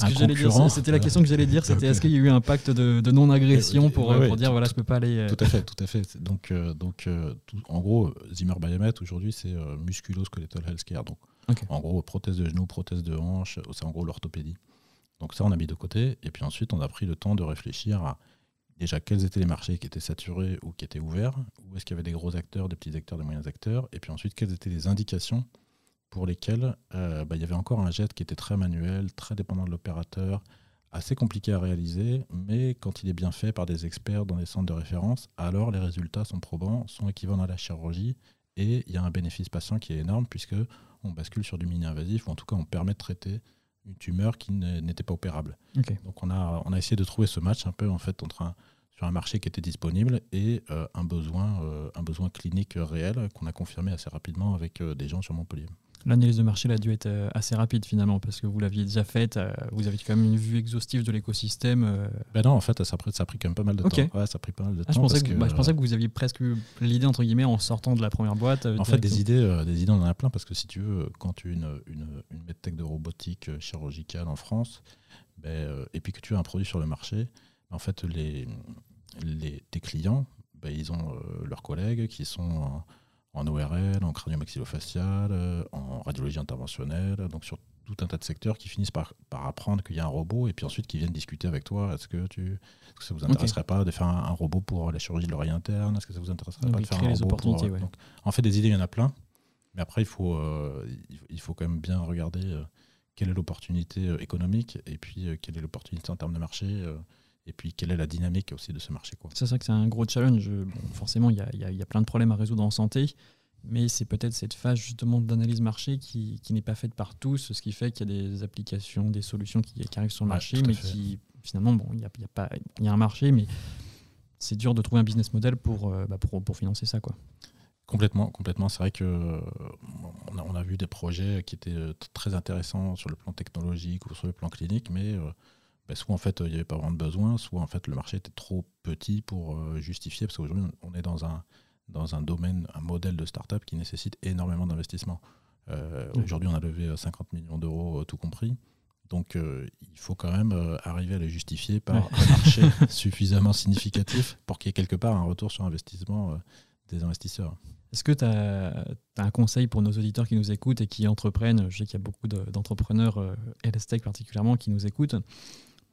Speaker 2: un concurrent.
Speaker 1: C'était la question que j'allais dire, c'était est-ce qu'il y a eu un pacte de, non-agression pour, pour dire voilà, je ne peux pas aller.
Speaker 2: Tout à fait, tout à fait. Donc, euh, donc euh, en gros, Zimmer Biomet aujourd'hui, c'est euh, musculo-skeletal healthcare. Donc, en gros, prothèse de genou, prothèse de hanche, c'est en gros l'orthopédie. Donc ça, on a mis de côté. Et puis ensuite, on a pris le temps de réfléchir à déjà quels étaient les marchés qui étaient saturés ou qui étaient ouverts, où est-ce qu'il y avait des gros acteurs, des petits acteurs, des moyens acteurs, et puis ensuite quelles étaient les indications pour lesquelles euh, bah, il y avait encore un jet qui était très manuel, très dépendant de l'opérateur, assez compliqué à réaliser, mais quand il est bien fait par des experts dans des centres de référence, alors les résultats sont probants, sont équivalents à la chirurgie, et il y a un bénéfice patient qui est énorme puisque on bascule sur du mini-invasif, ou en tout cas on permet de traiter une tumeur qui n'était pas opérable. Donc on a, on a essayé de trouver ce match un peu en fait entre un, sur un marché qui était disponible et euh, un, besoin, euh, un besoin clinique réel qu'on a confirmé assez rapidement avec euh, des gens sur Montpellier.
Speaker 1: L'analyse de marché a dû être assez rapide finalement parce que vous l'aviez déjà faite, vous avez quand même une vue exhaustive de l'écosystème.
Speaker 2: Ben non, en fait, ça a, pris, ça a pris quand même pas mal de temps. Ouais, ça a pris pas mal de
Speaker 1: ah, temps. Je pensais, que, bah, je pensais, que, vous aviez presque l'idée entre guillemets en sortant de la première boîte.
Speaker 2: En fait, des idées, des idées, on en a plein parce que si tu veux, quand tu as une, une, une medtech de robotique chirurgicale en France, ben, et puis que tu as un produit sur le marché, en fait, les, les, tes clients, bah, ils ont euh, leurs collègues qui sont en, ORL, en craniomaxillofacial, euh, en radiologie interventionnelle, donc sur tout un tas de secteurs qui finissent par, par apprendre qu'il y a un robot et puis ensuite qui viennent discuter avec toi. Est-ce que, tu, que ça vous intéresserait pas de faire un, robot pour la chirurgie de l'oreille interne? Est-ce que ça vous intéresserait pas de faire un robot pour, euh, En fait, des idées, il y en a plein. Mais après, il faut, il faut quand même bien regarder quelle est l'opportunité économique et puis quelle est l'opportunité en termes de marché et puis quelle est la dynamique aussi de ce marché.
Speaker 1: C'est ça que c'est un gros challenge. forcément, il y a, plein de problèmes à résoudre en santé, mais c'est peut-être cette phase justement d'analyse marché qui, n'est pas faite par tous, ce qui fait qu'il y a des applications, des solutions qui, arrivent sur le marché, mais qui finalement, bon, il y a, pas, il y a un marché, mais c'est dur de trouver un business model pour, euh, bah, pour, financer ça. Quoi.
Speaker 2: Complètement, complètement. C'est vrai que on a, vu des projets qui étaient euh, très intéressants sur le plan technologique ou sur le plan clinique, mais euh, bah, soit en fait il n'y avait pas vraiment de besoin, soit en fait le marché était trop petit pour justifier, parce qu'aujourd'hui on est dans un, dans un domaine, un modèle de start-up qui nécessite énormément d'investissement. Aujourd'hui on a levé 50 millions d'euros tout compris. Donc il faut quand même arriver à les justifier par un marché suffisamment significatif pour qu'il y ait quelque part un retour sur investissement des investisseurs.
Speaker 1: Est-ce que tu as, un conseil pour nos auditeurs qui nous écoutent et qui entreprennent? Je sais qu'il y a beaucoup d'entrepreneurs, euh, LSTEC particulièrement, qui nous écoutent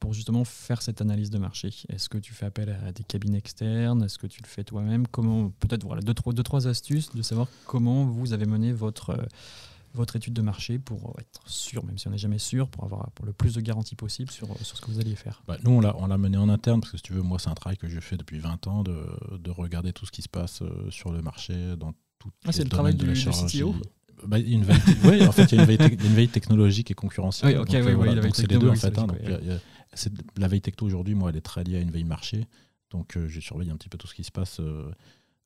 Speaker 1: pour justement faire cette analyse de marché. Est-ce que tu fais appel à des cabines externes? Est-ce que tu le fais toi-même? Comment Peut-être voilà deux trois, deux, trois astuces de savoir comment vous avez mené votre euh, votre étude de marché pour être sûr, même si on n'est jamais sûr, pour avoir pour le plus de garanties possible sur, sur ce que vous alliez faire
Speaker 2: bah, Nous, on l'a mené en interne, parce que si tu veux, moi, c'est un travail que je fais depuis 20 ans, de, de, regarder tout ce qui se passe euh, sur le marché, dans tout
Speaker 1: ah, C'est le travail du, CTO
Speaker 2: bah, y a une veille, oui, en fait, il y a une veille, technologique et concurrentielle.
Speaker 1: Oui, oui, oui,
Speaker 2: donc c'est les deux en fait. Hein, donc, la veille techno aujourd'hui, moi, elle est très liée à une veille marché. Donc, euh, je surveille un petit peu tout ce qui se passe euh,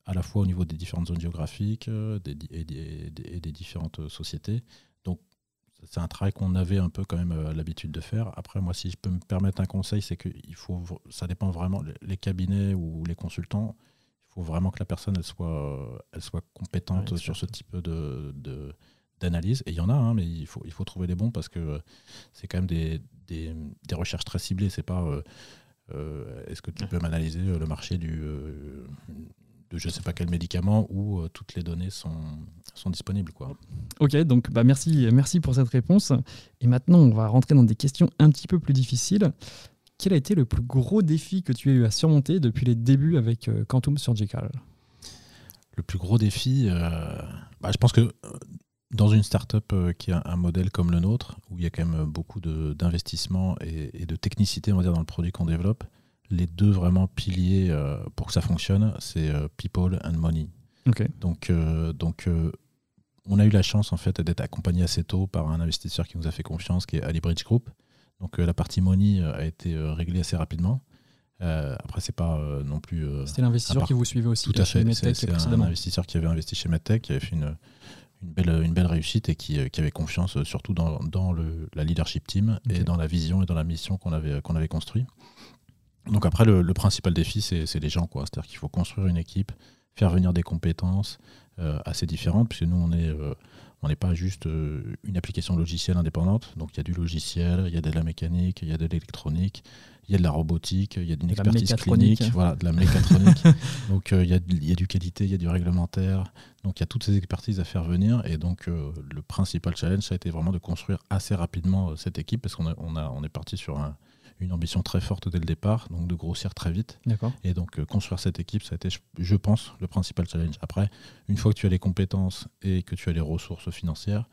Speaker 2: à la fois au niveau des différentes zones géographiques euh, des, et, des, différentes sociétés. Donc, c'est un travail qu'on avait un peu quand même l'habitude de faire. Après, moi, si je peux me permettre un conseil, c'est que il faut, ça dépend vraiment, les cabinets ou les consultants, il faut vraiment que la personne elle soit, elle soit compétente sur ce type de, d'analyse. Et il y en a, hein, mais il faut, il faut trouver les bons parce que c'est quand même des, des, recherches très ciblées. C'est pas euh, est-ce que tu peux m'analyser le marché du, de je ne sais pas quel médicament où euh, toutes les données sont, sont disponibles. Quoi.
Speaker 1: Ok, donc bah merci, merci pour cette réponse. Et maintenant, on va rentrer dans des questions un petit peu plus difficiles. Quel a été le plus gros défi que tu as eu à surmonter depuis les débuts avec euh, Quantum Surgical?
Speaker 2: Le plus gros défi, euh, bah, je pense que dans une startup qui a un modèle comme le nôtre, où il y a quand même beaucoup d'investissement et, et, de technicité on va dire, dans le produit qu'on développe, les deux vraiment piliers euh, pour que ça fonctionne, c'est euh, people and money. Donc, euh, donc on a eu la chance en fait d'être accompagné assez tôt par un investisseur qui nous a fait confiance, qui est Ali Bridge Group. Donc la partie money a été réglée assez rapidement. après, c'est pas non plus.
Speaker 1: C'était l'investisseur qui vous suivait aussi.
Speaker 2: Tout à fait. C'est un investisseur qui avait investi chez MedTech, qui avait fait une, une, belle, une belle réussite et qui, qui avait confiance surtout dans, dans le, la leadership team et dans la vision et dans la mission qu'on avait, qu'on avait construit. Donc après, le, principal défi, c'est les gens. C'est-à-dire qu'il faut construire une équipe, faire venir des compétences euh, assez différentes, puisque nous, on est... Euh, on n'est pas juste euh, une application logicielle indépendante. Donc il y a du logiciel, il y a de la mécanique, il y a de l'électronique, il y a de la robotique, il y a d'une expertise clinique, voilà, de la mécatronique. donc il, y a, il, y a, du qualité, il y a du réglementaire. Donc il y a toutes ces expertises à faire venir. Et donc le principal challenge, ça a été vraiment de construire assez rapidement cette équipe parce qu'on on a, on est parti sur un, une ambition très forte dès le départ, donc de grossir très vite. Et donc euh, construire cette équipe, ça a été, je pense, le principal challenge. Après, une fois que tu as les compétences et que tu as les ressources financières,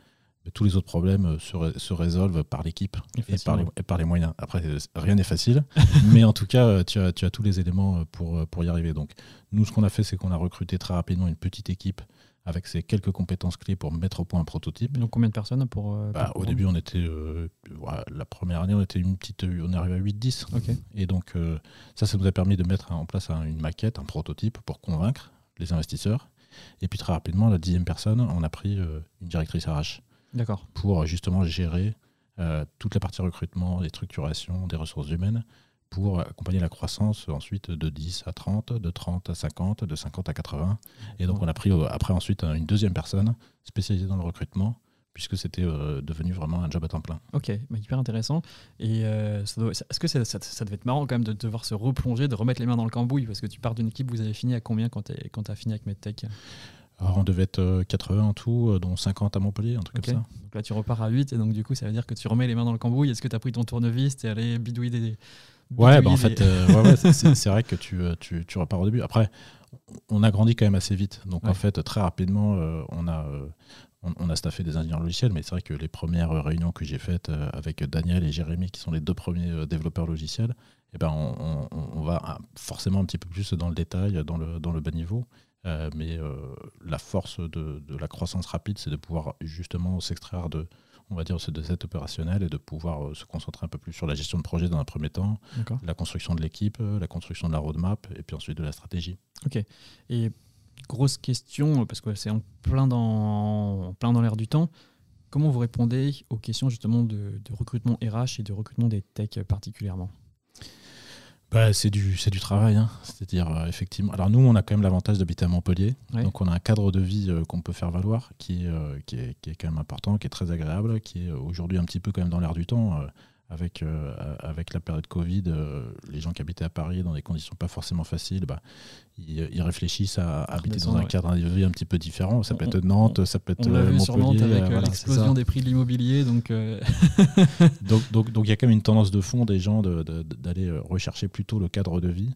Speaker 2: tous les autres problèmes euh, se, se résolvent par l'équipe et, par les, par les moyens. Après, rien n'est facile, mais en tout cas, euh, tu as, tu as tous les éléments pour, pour y arriver. Donc, nous, ce qu'on a fait, c'est qu'on a recruté très rapidement une petite équipe avec ces quelques compétences clés pour mettre au point un prototype.
Speaker 1: Donc combien de personnes pour, euh,
Speaker 2: bah, Au début, on était euh, la première année, on était une petite, on est arrivé à 8-10. Et donc euh, ça, ça nous a permis de mettre en place une maquette, un prototype pour convaincre les investisseurs. Et puis très rapidement, la dixième personne, on a pris une directrice RH.
Speaker 1: D'accord.
Speaker 2: Pour justement gérer toute la partie recrutement, des structurations, des ressources humaines pour accompagner la croissance ensuite de 10 à 30, de 30 à 50, de 50 à 80. Et donc on a pris euh, après ensuite une deuxième personne spécialisée dans le recrutement puisque c'était euh, devenu vraiment un job à temps plein.
Speaker 1: Ok, bah, hyper intéressant. Et euh, est-ce que ça, ça, devait être marrant quand même de devoir se replonger, de remettre les mains dans le cambouis Parce que tu pars d'une équipe, vous avez fini à combien quand tu as fini avec MedTech?
Speaker 2: Alors on devait être 80 en tout, dont 50 à Montpellier, un truc comme ça.
Speaker 1: Donc là tu repars à 8 et donc du coup ça veut dire que tu remets les mains dans le cambouis. Est-ce que tu as pris ton tournevis, et allé bidouiller des,
Speaker 2: Ouais, bah en fait, euh, c'est vrai que tu, euh, tu, tu, repars au début. Après, on a grandi quand même assez vite. Donc en fait, très rapidement, euh, on a. on, a staffé des ingénieurs logiciels, mais c'est vrai que les premières réunions que j'ai faites avec Daniel et Jérémy, qui sont les deux premiers développeurs logiciels, eh ben on, on, va forcément un petit peu plus dans le détail, dans le, dans le bas niveau. Mais la force de, de, la croissance rapide, c'est de pouvoir justement s'extraire de, on va dire, de cette opérationnel et de pouvoir euh, se concentrer un peu plus sur la gestion de projet dans un premier temps, la construction de l'équipe, euh, la construction de la roadmap et puis ensuite de la stratégie.
Speaker 1: Ok. Et grosse question, parce que c'est en plein dans, plein dans l'air du temps. comment vous répondez aux questions justement de, recrutement RH et de recrutement des techs particulièrement?
Speaker 2: Bah, c'est du, du travail, hein. c'est-à-dire euh, effectivement. Alors nous, on a quand même l'avantage d'habiter à Montpellier, donc on a un cadre de vie euh, qu'on peut faire valoir, qui, euh, qui, est, qui, est, quand même important, qui est très agréable, qui est aujourd'hui un petit peu quand même dans l'air du temps avec, euh, avec la période Covid, euh, les gens qui habitaient à Paris dans des conditions pas forcément faciles, bah, ils, réfléchissent à habiter dans un cadre de vie un petit peu différent. Ça peut être Nantes, ça peut être on
Speaker 1: vu sur Nantes avec euh, l'explosion des prix de l'immobilier. Donc,
Speaker 2: donc, donc, donc, il y a quand même une tendance de fond des gens d'aller rechercher plutôt le cadre de vie.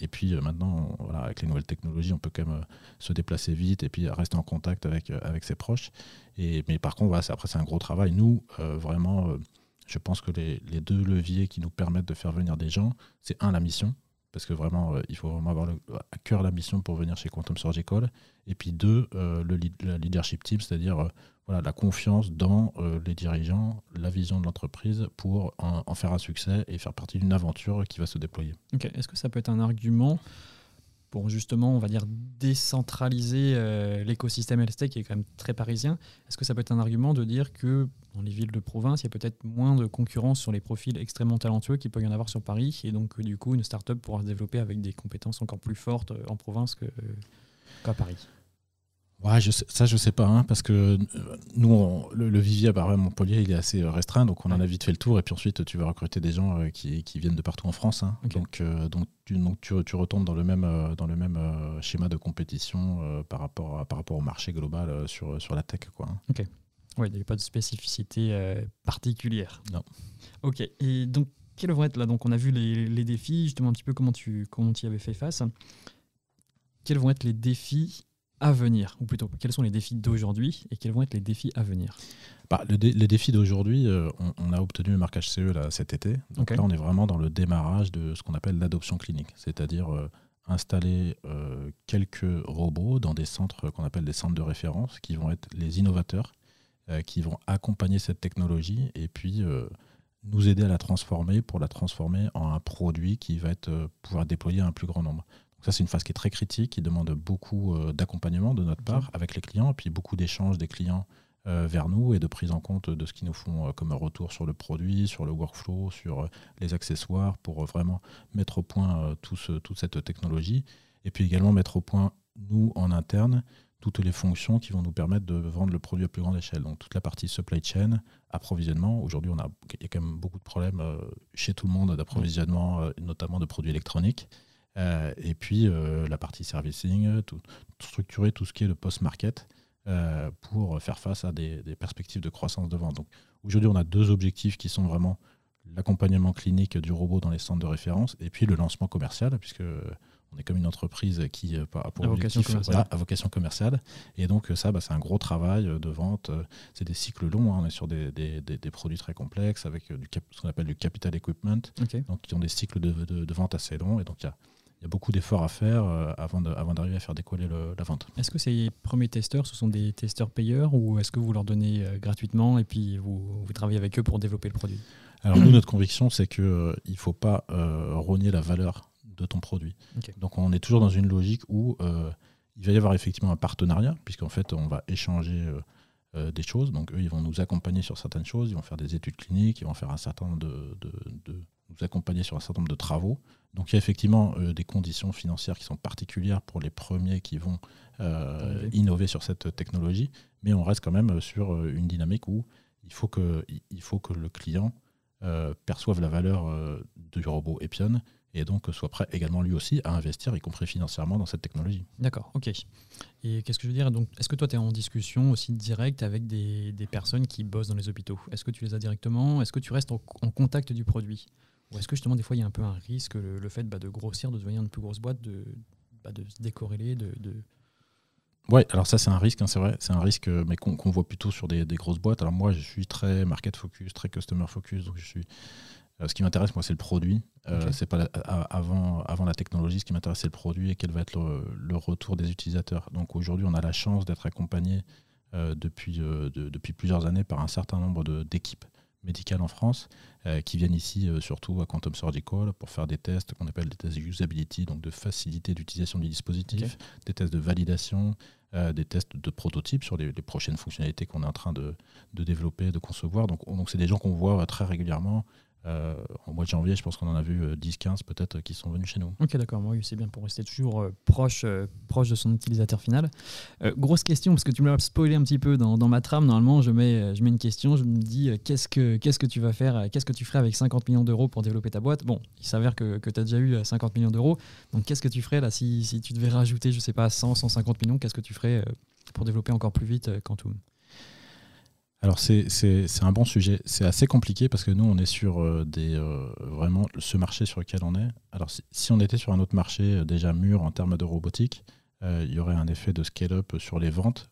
Speaker 2: et puis maintenant, voilà, avec les nouvelles technologies, on peut quand même se déplacer vite et puis rester en contact avec, avec ses proches. Et, mais par contre, voilà, après, c'est un gros travail. Nous, vraiment je pense que les, deux leviers qui nous permettent de faire venir des gens, c'est un, la mission, parce que vraiment, euh, il faut vraiment avoir à cœur la mission pour venir chez Quantum Surgical. Et puis deux, euh, le leadership team, c'est-à-dire euh, voilà, la confiance dans les dirigeants, la vision de l'entreprise pour en, faire un succès et faire partie d'une aventure qui va se déployer.
Speaker 1: Est-ce que ça peut être un argument pour justement, on va dire, décentraliser euh, l'écosystème LST qui est quand même très parisien. Est-ce que ça peut être un argument de dire que dans les villes de province, il y a peut-être moins de concurrence sur les profils extrêmement talentueux qu'il peut y en avoir sur Paris et donc du coup une start-up pourra se développer avec des compétences encore plus fortes euh, en province euh, qu'à Paris?
Speaker 2: Ouais, je sais, ça, je sais pas, hein, parce que euh, nous, le, vivier à Montpellier, il est assez euh, restreint, donc on en a vite fait le tour, et puis ensuite, tu vas recruter des gens euh, qui, viennent de partout en France. Hein. donc, donc, tu, donc tu, tu, retombes dans le même, dans le même schéma de compétition par, rapport à, par rapport au marché global sur, sur la tech. Quoi, hein.
Speaker 1: Ok. Oui, il n'y a pas de spécificité particulière.
Speaker 2: Non.
Speaker 1: Ok. Et donc, quels vont être là Donc, on a vu les, les, défis, justement un petit peu comment tu comment y avais fait face. Quels vont être les défis à venir Ou plutôt, quels sont les défis d'aujourd'hui et quels vont être les défis à venir
Speaker 2: bah, le Les défis d'aujourd'hui, euh, on, a obtenu le marquage CE là, cet été. Donc là, on est vraiment dans le démarrage de ce qu'on appelle l'adoption clinique, c'est-à-dire euh, installer euh, quelques robots dans des centres qu'on appelle des centres de référence, qui vont être les innovateurs, qui vont accompagner cette technologie et puis nous aider à la transformer pour la transformer en un produit qui va être pouvoir déployer à un plus grand nombre. Ça, c'est une phase qui est très critique, qui demande beaucoup euh, d'accompagnement de notre part avec les clients, et puis beaucoup d'échanges des clients euh, vers nous et de prise en compte de ce qu'ils nous font euh, comme retour sur le produit, sur le workflow, sur les accessoires, pour vraiment mettre au point toute cette technologie. Et puis également mettre au point, nous, en interne, toutes les fonctions qui vont nous permettre de vendre le produit à plus grande échelle. Donc toute la partie supply chain, approvisionnement. Aujourd'hui, il y a quand même beaucoup de problèmes chez tout le monde d'approvisionnement, notamment de produits électroniques. Euh, et puis euh, la partie servicing, tout, structurer tout ce qui est le post-market euh, pour faire face à des, perspectives de croissance de vente. Donc aujourd'hui, on a deux objectifs qui sont vraiment l'accompagnement clinique du robot dans les centres de référence et puis le lancement commercial, puisque on est comme une entreprise qui a pour
Speaker 1: vocation commerciale.
Speaker 2: à vocation commerciale. Et donc ça, bah, c'est un gros travail de vente. C'est des cycles longs. Hein. On est sur des, produits très complexes avec du ce qu'on appelle du capital equipment, donc qui ont des cycles de, de, vente assez longs. Et donc il y a il y a beaucoup d'efforts à faire euh, avant d'arriver à faire décoller la vente.
Speaker 1: Est-ce que ces premiers testeurs, ce sont des testeurs payeurs ou est-ce que vous leur donnez euh, gratuitement et puis vous, vous, travaillez avec eux pour développer le produit?
Speaker 2: Alors nous, notre conviction, c'est qu'il euh, ne faut pas rogner la valeur de ton produit. Donc on est toujours dans une logique où il va y avoir effectivement un partenariat, puisqu'en fait on va échanger des choses. Donc eux, ils vont nous accompagner sur certaines choses, ils vont faire des études cliniques, ils vont faire un certain nombre de, de nous accompagner sur un certain nombre de travaux. Donc il y a effectivement euh, des conditions financières qui sont particulières pour les premiers qui vont euh, innover sur cette technologie, mais on reste quand même sur euh, une dynamique où il faut que, il faut que le client perçoive la valeur du robot Epion et donc soit prêt également lui aussi à investir, y compris financièrement, dans cette technologie.
Speaker 1: D'accord, ok. Et qu'est-ce que je veux dire? Donc, Est-ce que toi, tu es en discussion aussi directe avec des, des, personnes qui bossent dans les hôpitaux? Est-ce que tu les as directement? Est-ce que tu restes en contact du produit? Ou est-ce que justement, des fois, il y a un peu un risque, le, fait bah, de grossir, de devenir une plus grosse boîte, de, bah, de se décorréler de, de...
Speaker 2: Oui, alors ça c'est un risque, hein, c'est vrai, c'est un risque, mais qu'on voit plutôt sur des, grosses boîtes. Alors moi je suis très market focus, très customer focus, donc je suis. Euh, ce qui m'intéresse moi c'est le produit. Euh, c'est pas avant, avant la technologie, ce qui m'intéresse c'est le produit et quel va être le, retour des utilisateurs. Donc aujourd'hui on a la chance d'être accompagné euh, depuis, depuis plusieurs années par un certain nombre d'équipes médicales en France euh, qui viennent ici euh, surtout à Quantum Surgical pour faire des tests qu'on appelle des tests de usability, donc de facilité d'utilisation du dispositif, des tests de validation, des tests de prototypes sur les, prochaines fonctionnalités qu'on est en train de, de développer, de concevoir. Donc, donc c'est des gens qu'on voit très régulièrement euh, en mois de janvier, je pense qu'on en a vu 10-15 euh, peut-être qui sont venus chez nous.
Speaker 1: Ok, d'accord. Oui, c'est bien pour rester toujours euh, proche, proche de son utilisateur final. grosse question, parce que tu me l'as spoilé un petit peu dans, ma trame. Normalement, je mets, je mets une question, je me dis qu'est-ce que, qu'est-ce que tu vas faire, qu'est-ce que tu ferais avec 50 millions d'euros pour développer ta boîte? Bon, il s'avère que, tu as déjà eu 50 millions d'euros. Donc, qu'est-ce que tu ferais là si, si, tu devais rajouter, je sais pas, 100, 150 millions? Qu'est-ce que tu ferais pour développer encore plus vite Quantum?
Speaker 2: Alors c'est un bon sujet. C'est assez compliqué parce que nous, on est sur euh, des, euh, vraiment ce marché sur lequel on est. Alors si, on était sur un autre marché euh, déjà mûr en termes de robotique, il y aurait un effet de scale-up sur les ventes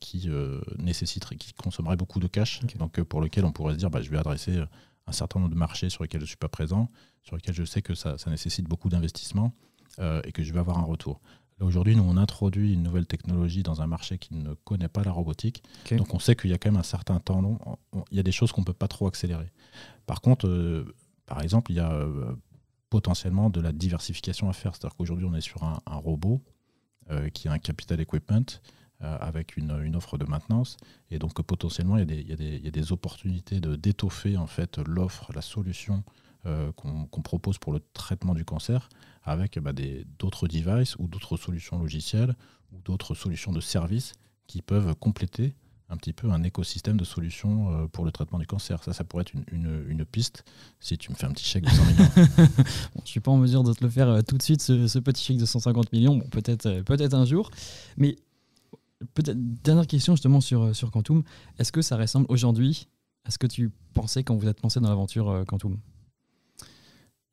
Speaker 2: qui nécessiterait, qui consommerait beaucoup de cash. Donc pour lequel on pourrait se dire, bah, je vais adresser un certain nombre de marchés sur lesquels je ne suis pas présent, sur lesquels je sais que ça, ça nécessite beaucoup d'investissement et que je vais avoir un retour. Aujourd'hui, nous, on introduit une nouvelle technologie dans un marché qui ne connaît pas la robotique. Donc, on sait qu'il y a quand même un certain temps long. Il y a des choses qu'on ne peut pas trop accélérer. Par contre, euh, par exemple, il y a euh, potentiellement de la diversification à faire. C'est-à-dire qu'aujourd'hui, on est sur un, robot euh, qui a un capital equipment avec une, offre de maintenance. Et donc, potentiellement, il y, a des, il, y a des, opportunités d'étoffer en fait, l'offre, la solution qu'on propose pour le traitement du cancer avec bah, d'autres devices ou d'autres solutions logicielles ou d'autres solutions de services qui peuvent compléter un petit peu un écosystème de solutions euh, pour le traitement du cancer. Ça, ça pourrait être une, une, piste si tu me fais un petit chèque de 100 millions.
Speaker 1: je ne suis pas en mesure de te le faire euh, tout de suite, ce, petit chèque de 150 millions. Peut-être euh, peut un jour. Mais dernière question justement sur, sur Quantum. Est-ce que ça ressemble aujourd'hui à ce que tu pensais quand vous êtes lancé dans l'aventure Quantum?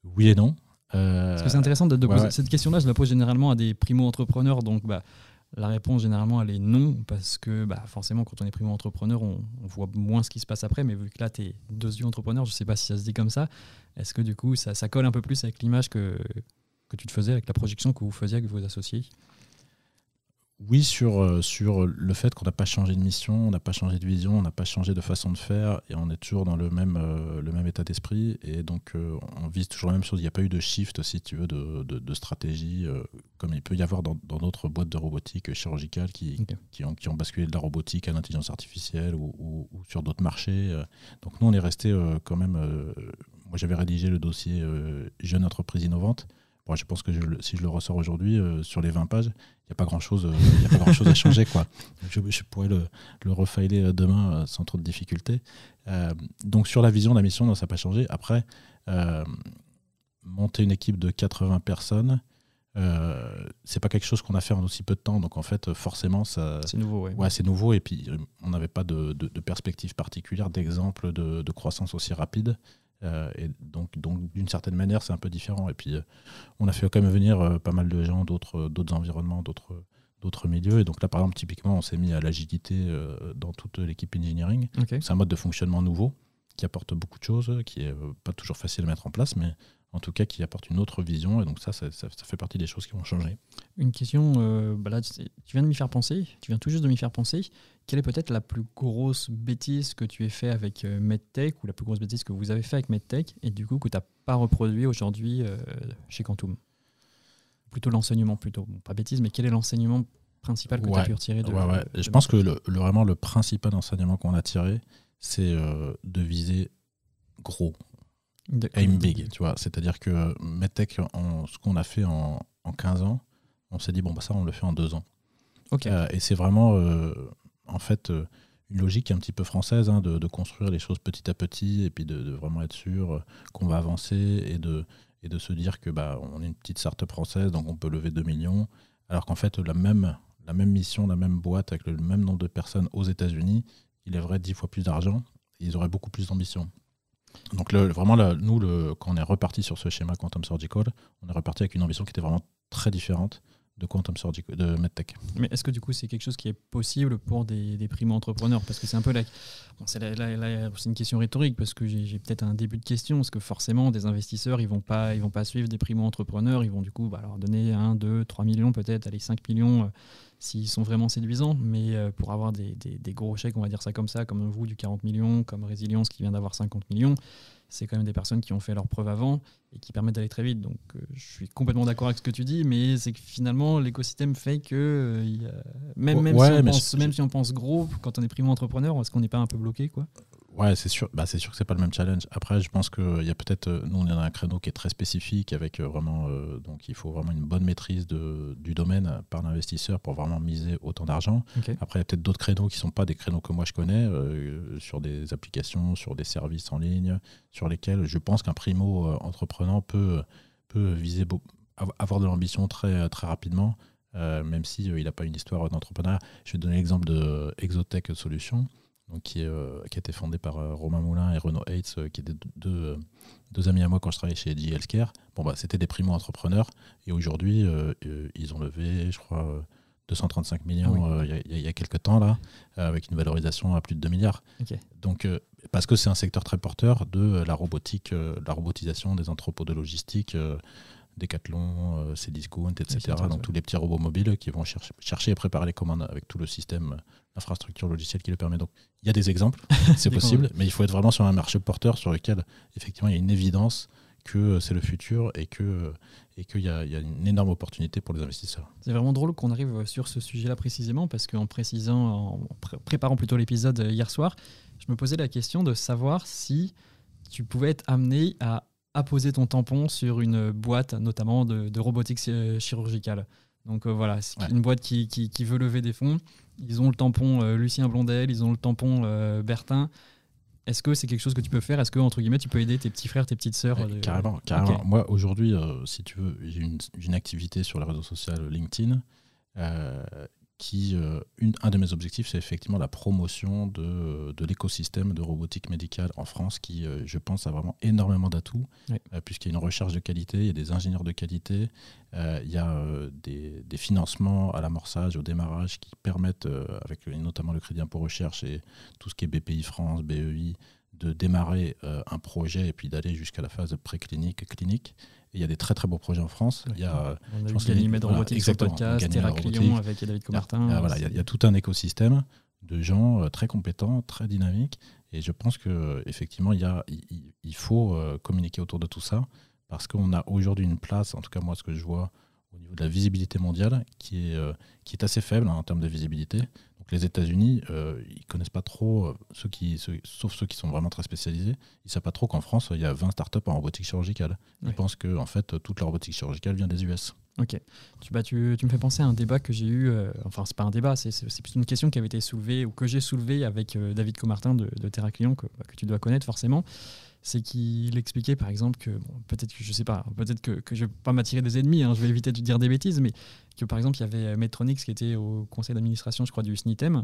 Speaker 2: Oui et non.
Speaker 1: Parce que c'est intéressant de, poser cette question-là. Je la pose généralement à des primo-entrepreneurs. Donc, bah, la réponse, généralement, elle est non. Parce que bah, forcément, quand on est primo-entrepreneur, on, voit moins ce qui se passe après. Mais vu que là, tu es deux yeux entrepreneur, je ne sais pas si ça se dit comme ça. Est-ce que du coup, ça, ça colle un peu plus avec l'image que, que tu te faisais, avec la projection que vous faisiez avec vos associés?
Speaker 2: Oui, sur, euh, sur le fait qu'on n'a pas changé de mission, on n'a pas changé de vision, on n'a pas changé de façon de faire et on est toujours dans le même, euh, le même état d'esprit. Et donc, euh, on vise toujours la même chose. Il n'y a pas eu de shift, si tu veux, de, de, stratégie, comme il peut y avoir dans d'autres boîtes de robotique chirurgicale qui, qui, ont, qui ont basculé de la robotique à l'intelligence artificielle ou, ou, sur d'autres marchés. Donc, nous, on est resté quand même. moi, j'avais rédigé le dossier Jeune entreprise innovante je pense que si je le ressors aujourd'hui, euh, sur les 20 pages, il n'y a pas grand-chose euh, grand chose à changer. Quoi. Je, pourrais le, le refiler euh, demain sans trop de difficultés. donc sur la vision, la mission, non, ça n'a pas changé. Après, monter une équipe de 80 personnes, c'est pas quelque chose qu'on a fait en aussi peu de temps. Donc en fait, forcément, ça.
Speaker 1: C'est nouveau, ouais.
Speaker 2: ouais c'est nouveau. Et puis, on n'avait pas de, de, perspective particulière, d'exemple de, de, croissance aussi rapide. Euh, et donc, donc d'une certaine manière, c'est un peu différent. Et puis, euh, on a fait quand même venir euh, pas mal de gens d'autres, d'autres environnements, d'autres, d'autres milieux. Et donc là, par exemple, typiquement, on s'est mis à l'agilité dans toute l'équipe engineering. C'est un mode de fonctionnement nouveau qui apporte beaucoup de choses, qui est pas toujours facile à mettre en place, mais en tout cas qui apporte une autre vision. Et donc ça, ça, fait partie des choses qui vont changer.
Speaker 1: Une question, euh, bah là, tu viens de m'y faire penser, tu viens tout juste de m'y faire penser. Quelle est peut-être la plus grosse bêtise que tu aies fait avec euh, MedTech ou la plus grosse bêtise que vous avez fait avec MedTech et du coup que tu n'as pas reproduit aujourd'hui euh, chez Quantum? Plutôt l'enseignement, plutôt. pas bêtise, mais quel est l'enseignement principal que tu as pu retirer de,
Speaker 2: ouais, Je pense que le, vraiment le principal enseignement qu'on a tiré, c'est de viser gros aim big, tu vois. C'est-à-dire que MedTech, ce qu'on a fait en, 15 ans, on s'est dit, bon, bah ça, on le fait en deux ans. Euh, et c'est vraiment, euh, en fait, euh, une logique un petit peu française hein, de, construire les choses petit à petit et puis de, vraiment être sûr qu'on va avancer et de, et de se dire que bah, on est une petite start-up française, donc on peut lever 2 millions. Alors qu'en fait, la même, la même mission, la même boîte avec le même nombre de personnes aux États-Unis, il vrai 10 fois plus d'argent, ils auraient beaucoup plus d'ambition. Donc vraiment, nous, le, quand on est reparti sur ce schéma Quantum Surgical, on est reparti avec une ambition qui était vraiment très différente de Quantum Surgical, de MedTech.
Speaker 1: Mais est-ce que du coup c'est quelque chose qui est possible pour des, des primo-entrepreneurs? Parce que c'est un peu la, c'est, une question rhétorique parce que j'ai, peut-être un début de question parce que forcément des investisseurs ils vont pas ils vont pas suivre des primo-entrepreneurs, ils vont du coup bah, leur donner 1, 2, 3 millions peut-être, allez 5 millions. Euh, s'ils sont vraiment séduisants, mais euh, pour avoir des, des, gros chèques, on va dire ça comme ça, comme vous du 40 millions, comme Résilience qui vient d'avoir 50 millions, c'est quand même des personnes qui ont fait leurs preuves avant et qui permettent d'aller très vite. Donc euh, je suis complètement d'accord avec ce que tu dis, mais c'est que finalement l'écosystème fait que euh, même, même, si on pense, même si on pense gros, quand on est primo-entrepreneur, est-ce qu'on n'est pas un peu bloqué quoi?
Speaker 2: Ouais, c'est sûr. Bah, c'est sûr que c'est pas le même challenge. Après, je pense qu'il y a peut-être, euh, nous, on est dans un créneau qui est très spécifique, avec euh, vraiment, euh, donc il faut vraiment une bonne maîtrise de, du domaine par l'investisseur pour vraiment miser autant d'argent. Après, il y a peut-être d'autres créneaux qui sont pas des créneaux que moi je connais, sur des applications, sur des services en ligne, sur lesquels je pense qu'un primo entrepreneur peut, peut viser, avoir de l'ambition très, très rapidement. même s'il il n'a pas une histoire d'entrepreneuriat. Je vais donner l'exemple de Exotech Solutions donc qui, euh, qui, a été fondé par euh, Romain Moulin et Renaud Hates, euh, qui étaient deux, deux, amis à moi quand je travaillais chez G Healthcare. Bon, bah, c'était des primo-entrepreneurs et aujourd'hui, ils ont levé, je crois, 235 millions il y, a quelques temps, là, avec une valorisation à plus de 2 milliards. Donc, parce que c'est un secteur très porteur de la robotique, la robotisation des entrepôts de logistique. Decathlon, Cdiscount, etc. donc tous les petits robots mobiles qui vont chercher, chercher et préparer les commandes avec tout le système infrastructure logicielle qui le permet. Donc il y a des exemples, c'est possible, mais il faut être vraiment sur un marché porteur sur lequel effectivement il y a une évidence que euh, c'est le futur et que et qu'il y, y, a une énorme opportunité pour les investisseurs.
Speaker 1: C'est vraiment drôle qu'on arrive sur ce sujet-là précisément parce qu'en précisant, en préparant plutôt l'épisode euh, hier soir, je me posais la question de savoir si tu pouvais être amené à apposer ton tampon sur une boîte, notamment de, de robotique euh, chirurgicale. Donc voilà, c'est une boîte qui, qui, qui, veut lever des fonds ils ont le tampon euh, Lucien Blondel, ils ont le tampon euh, Bertin. Est-ce que c'est quelque chose que tu peux faire? Est-ce que, entre guillemets, tu peux aider tes petits frères, tes petites sœurs
Speaker 2: euh, Carrément, carrément. Moi, aujourd'hui, si tu veux, j'ai une, une, activité sur le réseau social LinkedIn qui, euh, une, un de mes objectifs, c'est effectivement la promotion de, de l'écosystème de robotique médicale en France, qui, euh, je pense, a vraiment énormément d'atouts, euh, puisqu'il y a une recherche de qualité, il y a des ingénieurs de qualité, il y a des, des, financements à l'amorçage, au démarrage, qui permettent, avec notamment le crédit impôt recherche et tout ce qui est BPI France, BEI, de démarrer un projet et puis d'aller jusqu'à la phase préclinique, clinique il y a des très très beaux projets en France. Il y a,
Speaker 1: on a Robotique sur podcast, Terraclion avec David Comartin.
Speaker 2: Il y, a, voilà, il, y a, tout un écosystème de gens euh, très compétents, très dynamiques. Et je pense qu'effectivement, il, y a, il, faut euh, communiquer autour de tout ça parce qu'on a aujourd'hui une place, en tout cas moi ce que je vois au niveau de la visibilité mondiale, qui est, euh, qui est assez faible hein, en termes de visibilité les États-Unis, euh, ils connaissent pas trop, euh, ceux qui, sauf ceux qui sont vraiment très spécialisés, ils savent pas trop qu'en France, il y a 20 startups en robotique chirurgicale. Ils pensent que en fait, toute la robotique chirurgicale vient des US.
Speaker 1: Ok. Tu, bah, tu, tu, me fais penser à un débat que j'ai eu, euh, enfin, c'est pas un débat, c'est plutôt une question qui avait été soulevée, ou que j'ai soulevée avec David Comartin de, de Terra Client, que, bah, que, tu dois connaître forcément c'est qu'il expliquait par exemple que, peut-être que je sais pas, peut-être que, je vais pas m'attirer des ennemis, hein, je vais éviter de dire des bêtises, mais que par exemple il y avait Metronix qui était au conseil d'administration, je crois, du SNITEM,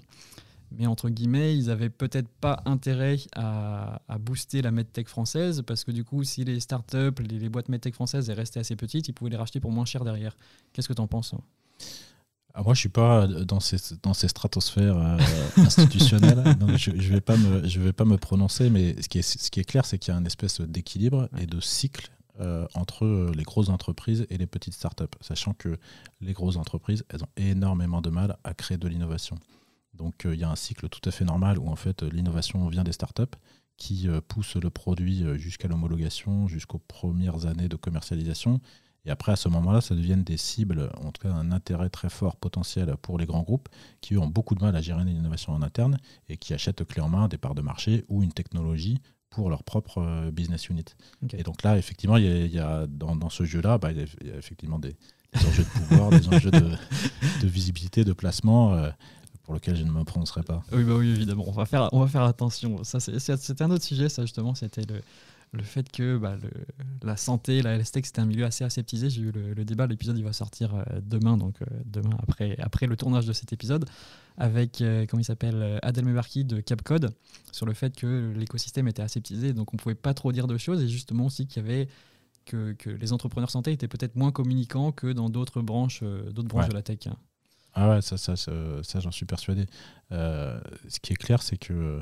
Speaker 1: mais entre guillemets, ils avaient peut-être pas intérêt à, booster la medtech française parce que du coup, si les startups, les, boîtes medtech françaises restaient assez petites, ils pouvaient les racheter pour moins cher derrière. Qu'est-ce que tu en penses hein
Speaker 2: ah, moi, je suis pas dans ces, dans ces stratosphères euh, institutionnelles, donc je ne je vais, pas me, je vais pas me prononcer, mais ce qui est, ce qui est clair, c'est qu'il y a une espèce d'équilibre et de cycle euh, entre les grosses entreprises et les petites startups, sachant que les grosses entreprises, elles ont énormément de mal à créer de l'innovation. Donc, euh, il y a un cycle tout à fait normal où en fait l'innovation vient des startups qui poussent le produit jusqu'à l'homologation, jusqu'aux premières années de commercialisation et après, à ce moment-là, ça deviennent des cibles, en tout cas un intérêt très fort potentiel pour les grands groupes qui ont beaucoup de mal à gérer l'innovation en interne et qui achètent clé en main des parts de marché ou une technologie pour leur propre euh, business unit. Et donc là, effectivement, il y a, dans, ce jeu-là, bah, il, y a, effectivement des, enjeux de pouvoir, des enjeux de, visibilité, de placement. Euh, pour lesquels je ne me prononcerai pas.
Speaker 1: Oui, bah oui, évidemment. On va faire, on va faire attention. Ça, c'était un autre sujet, ça justement. C'était le, le fait que bah, la santé, la health c'était un milieu assez aseptisé. J'ai eu le, débat, l'épisode il va sortir euh, demain, donc euh, demain après, après le tournage de cet épisode, avec, euh, comment il s'appelle, Adel Mebarki de Capcode, sur le fait que l'écosystème était aseptisé, donc on pouvait pas trop dire de choses, et justement aussi qu'il y avait que, que, les entrepreneurs santé étaient peut-être moins communicants que dans d'autres branches, d'autres branches de la tech.
Speaker 2: Ah ouais, ça, ça, ça, ça j'en suis persuadé. ce qui est clair, c'est que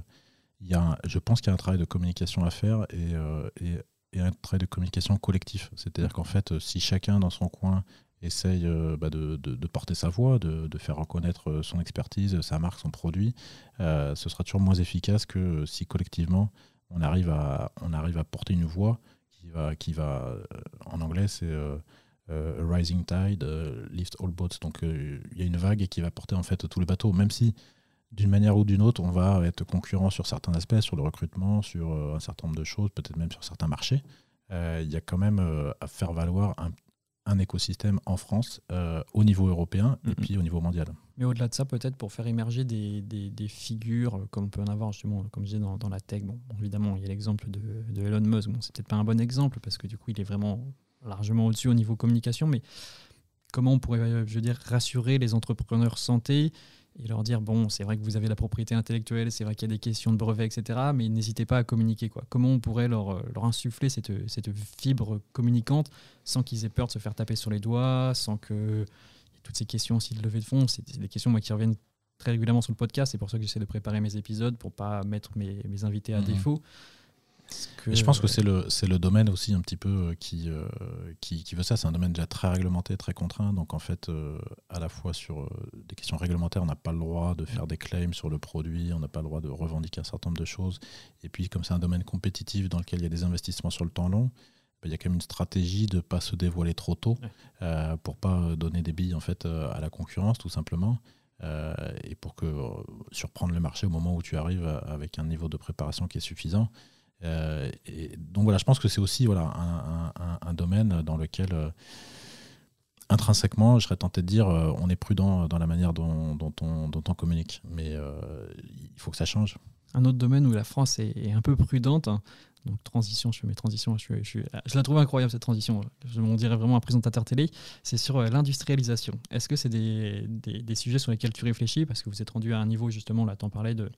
Speaker 2: y a je pense qu'il y a un travail de communication à faire et, euh, et, un travail de communication collectif. C'est-à-dire qu'en fait, si chacun dans son coin essaye bah, de, de, porter sa voix, de, de, faire reconnaître son expertise, sa marque, son produit, ce sera toujours moins efficace que si collectivement on arrive à, on arrive à porter une voix qui va, qui va en anglais c'est rising tide, lift all boats. Donc il y a une vague qui va porter en fait tous les bateaux, même si d'une manière ou d'une autre, on va être concurrent sur certains aspects, sur le recrutement, sur euh, un certain nombre de choses, peut-être même sur certains marchés. Euh, il y a quand même euh, à faire valoir un, écosystème en France au niveau européen et puis au niveau mondial.
Speaker 1: Mais au-delà de ça, peut-être pour faire émerger des, des, figures comme on peut en avoir justement, comme je disais, dans, dans la tech. Bon, évidemment, il y a l'exemple de, de, Elon Musk. Bon, c'est peut-être pas un bon exemple parce que du coup, il est vraiment largement au-dessus au niveau communication, mais comment on pourrait, je veux dire, rassurer les entrepreneurs santé et leur dire bon, c'est vrai que vous avez la propriété intellectuelle, c'est vrai qu'il y a des questions de brevets, etc. Mais n'hésitez pas à communiquer. Quoi. Comment on pourrait leur, euh, leur insuffler cette, cette fibre communicante sans qu'ils aient peur de se faire taper sur les doigts, sans que toutes ces questions aussi de levée de fonds, c'est des questions moi, qui reviennent très régulièrement sur le podcast. C'est pour ça que j'essaie de préparer mes épisodes pour pas mettre mes, mes invités à mmh défaut
Speaker 2: je pense que c'est le, le domaine aussi un petit peu euh, qui, euh, qui, qui, veut ça. C'est un domaine déjà très réglementé, très contraint. Donc en fait, euh, à la fois sur des questions réglementaires, on n'a pas le droit de faire des claims sur le produit, on n'a pas le droit de revendiquer un certain nombre de choses. Et puis comme c'est un domaine compétitif dans lequel il y a des investissements sur le temps long, bah, il y a quand même une stratégie de ne pas se dévoiler trop tôt pour pas donner des billes en fait, à la concurrence tout simplement. et pour que surprendre le marché au moment où tu arrives avec un niveau de préparation qui est suffisant. Euh, et donc voilà, je pense que c'est aussi voilà, un, domaine dans lequel euh, intrinsèquement, je serais tenté de dire, euh, on est prudent dans la manière dont, on, communique. Mais il faut que ça change.
Speaker 1: Un autre domaine où la France est, un peu prudente, hein, donc transition, je fais mes transitions, je, je, je, la trouve incroyable cette transition, on dirait vraiment un présentateur télé, c'est sur euh, l'industrialisation. Est-ce que c'est des, des, sujets sur lesquels tu réfléchis? Parce que vous êtes rendu à un niveau justement, là tu en parlais, de,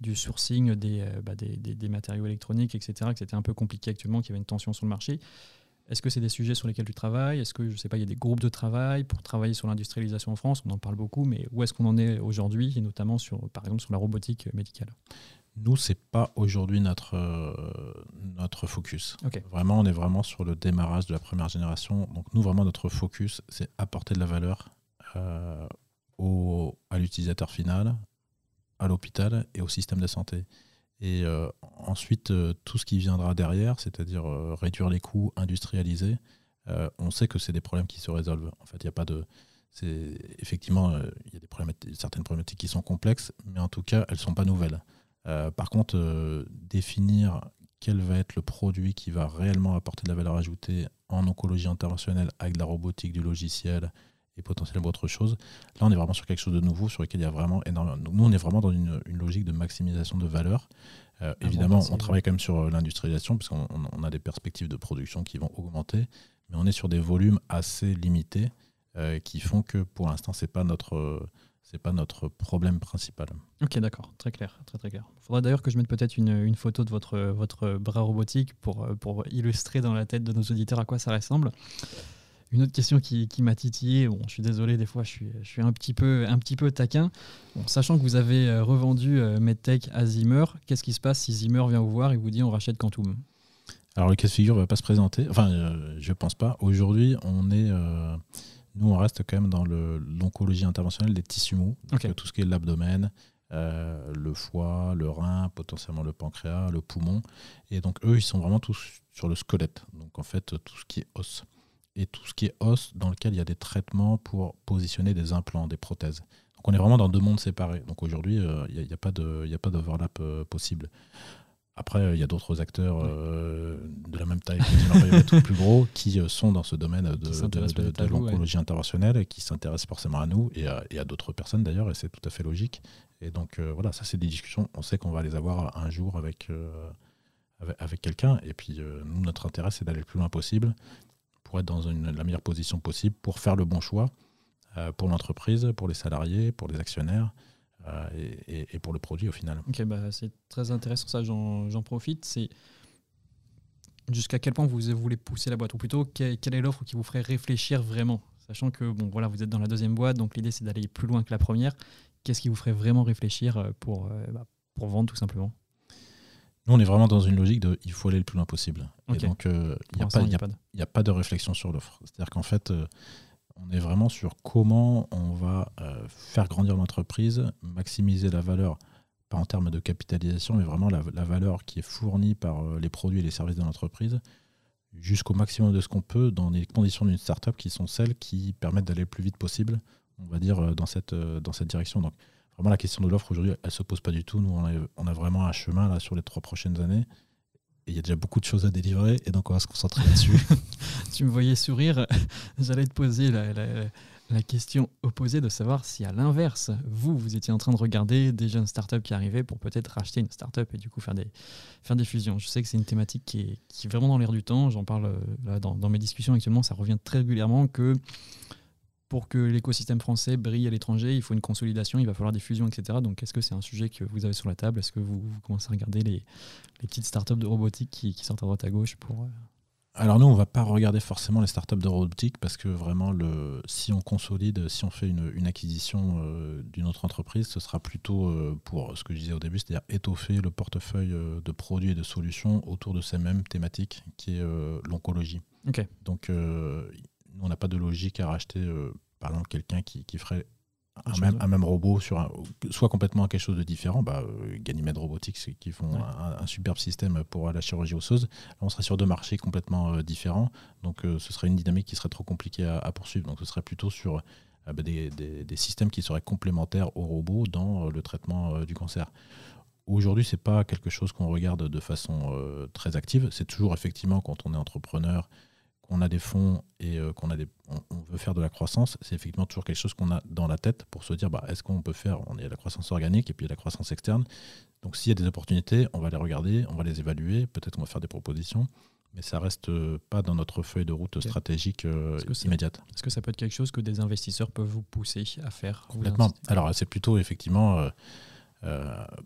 Speaker 1: du sourcing des, euh, bah, des, matériaux électroniques, etc., que c'était un peu compliqué actuellement, qu'il y avait une tension sur le marché. Est-ce que c'est des sujets sur lesquels tu travailles? Est-ce que, je sais pas, il y a des groupes de travail pour travailler sur l'industrialisation en France? On en parle beaucoup, mais où est-ce qu'on en est aujourd'hui, et notamment sur, par exemple sur la robotique médicale?
Speaker 2: Nous, c'est pas aujourd'hui notre, euh, notre focus. Vraiment, on est vraiment sur le démarrage de la première génération. Donc, nous, vraiment, notre focus, c'est apporter de la valeur euh, au, à l'utilisateur final, à l'hôpital et au système de santé. Et euh, ensuite, tout ce qui viendra derrière, c'est-à-dire réduire les coûts, industrialiser, on sait que c'est des problèmes qui se résolvent. En fait, il n'y a pas de. Effectivement, il y a des problématiques, certaines problématiques qui sont complexes, mais en tout cas, elles ne sont pas nouvelles. Euh, par contre, euh, définir quel va être le produit qui va réellement apporter de la valeur ajoutée en oncologie interventionnelle avec de la robotique, du logiciel et potentiellement autre chose. Là, on est vraiment sur quelque chose de nouveau, sur lequel il y a vraiment énormément. Nous, on est vraiment dans une, logique de maximisation de valeur. Euh, évidemment, on travaille quand même sur l'industrialisation, puisqu'on on a des perspectives de production qui vont augmenter, mais on est sur des volumes assez limités qui font que pour l'instant, ce n'est pas notre c'est pas notre problème principal.
Speaker 1: Ok, d'accord, très clair, très très clair. Il faudra d'ailleurs que je mette peut-être une, une, photo de votre, votre bras robotique pour, pour illustrer dans la tête de nos auditeurs à quoi ça ressemble. Une autre question qui, qui m'a titillé, bon, je suis désolé, des fois je suis, je suis un, petit peu, un petit peu taquin. Bon, sachant que vous avez euh, revendu euh, MedTech à Zimmer, qu'est-ce qui se passe si Zimmer vient vous voir et vous dit on rachète Quantum?
Speaker 2: Alors le cas de figure ne va pas se présenter, enfin euh, je pense pas. Aujourd'hui on est... Nous, on reste quand même dans l'oncologie interventionnelle des tissus mous, tout ce qui est l'abdomen, euh, le foie, le rein, potentiellement le pancréas, le poumon. Et donc, eux, ils sont vraiment tous sur le squelette. Donc, en fait, tout ce qui est os. Et tout ce qui est os, dans lequel il y a des traitements pour positionner des implants, des prothèses. Donc, on est vraiment dans deux mondes séparés. Donc, aujourd'hui, euh, il n'y a, a, pas d'overlap euh, possible. Après, il y a d'autres acteurs euh, taille, tout plus gros, qui euh, sont dans ce domaine de, l'oncologie interventionnelle et qui s'intéressent forcément à nous et à, d'autres personnes d'ailleurs, et c'est tout à fait logique. Et donc euh, voilà, ça c'est des discussions, on sait qu'on va les avoir un jour avec, avec, quelqu'un, et puis nous, notre intérêt c'est d'aller le plus loin possible pour être dans la meilleure position possible, pour faire le bon choix pour l'entreprise, pour les salariés, pour les actionnaires. Euh, et, pour le produit au final.
Speaker 1: Ok, bah, c'est très intéressant ça, j'en profite. C'est jusqu'à quel point vous voulez pousser la boîte, ou plutôt quelle, est l'offre qui vous ferait réfléchir vraiment, sachant que bon voilà, vous êtes dans la deuxième boîte, donc l'idée c'est d'aller plus loin que la première. Qu'est-ce qui vous ferait vraiment réfléchir euh, pour, euh, bah, pour vendre tout simplement?
Speaker 2: Nous, on est vraiment dans une logique de il faut aller le plus loin possible. Et donc, il n'y a, a, a, pas de réflexion sur l'offre. C'est-à-dire qu'en fait, on est vraiment sur comment on va faire grandir l'entreprise, maximiser la valeur, pas en termes de capitalisation, mais vraiment la, valeur qui est fournie par les produits et les services de l'entreprise jusqu'au maximum de ce qu'on peut dans les conditions d'une startup qui sont celles qui permettent d'aller le plus vite possible, on va dire, dans cette, dans cette direction. Donc, vraiment, la question de l'offre aujourd'hui, elle ne se pose pas du tout. Nous, on a, vraiment un chemin là, sur les trois prochaines années. Et il y a déjà beaucoup de choses à délivrer, et donc on va se concentrer là-dessus.
Speaker 1: tu me voyais sourire, j'allais te poser la, la question opposée de savoir si à l'inverse, vous, vous étiez en train de regarder des jeunes startups qui arrivaient pour peut-être racheter une startup et du coup faire des, faire des fusions. Je sais que c'est une thématique qui est, vraiment dans l'air du temps. J'en parle euh, dans, mes discussions actuellement, ça revient très régulièrement que pour que l'écosystème français brille à l'étranger, il faut une consolidation, il va falloir des fusions, etc. Donc est-ce que c'est un sujet que vous avez sur la table? Est-ce que vous, commencez à regarder les, petites startups de robotique qui, qui sortent à droite à gauche pour... Euh,
Speaker 2: alors nous, on va pas regarder forcément les startups de robotique parce que vraiment, le, si on consolide, si on fait une, acquisition euh, d'une autre entreprise, ce sera plutôt pour pour ce que je disais au début, c'est-à-dire étoffer le portefeuille euh, de produits et de solutions autour de ces mêmes thématiques qui est euh, l'oncologie. Donc, on n'a pas de logique à racheter, par exemple, quelqu'un qui, qui ferait un même, robot sur soit complètement quelque chose de différent. Bah, euh, Ganymede Robotics qui font un, superbe système pour la chirurgie osseuse. Là, on serait sur deux marchés complètement euh, différents. Donc, euh, ce serait une dynamique qui serait trop compliquée à, poursuivre. Donc, ce serait plutôt sur bah, des, systèmes qui seraient complémentaires aux robots dans le traitement du cancer. Aujourd'hui, ce n'est pas quelque chose qu'on regarde de façon très active. C'est toujours effectivement quand on est entrepreneur qu'on a des fonds et euh, qu'on a des, on, veut faire de la croissance, c'est effectivement toujours quelque chose qu'on a dans la tête pour se dire bah, est-ce qu'on peut faire On est la croissance organique et puis la croissance externe. Donc s'il y a des opportunités, on va les regarder, on va les évaluer, peut-être qu'on va faire des propositions, mais ça reste euh, pas dans notre feuille de route stratégique euh, immédiate.
Speaker 1: Est-ce que ça peut être quelque chose que des investisseurs peuvent vous pousser à faire
Speaker 2: Complètement. Alors c'est plutôt effectivement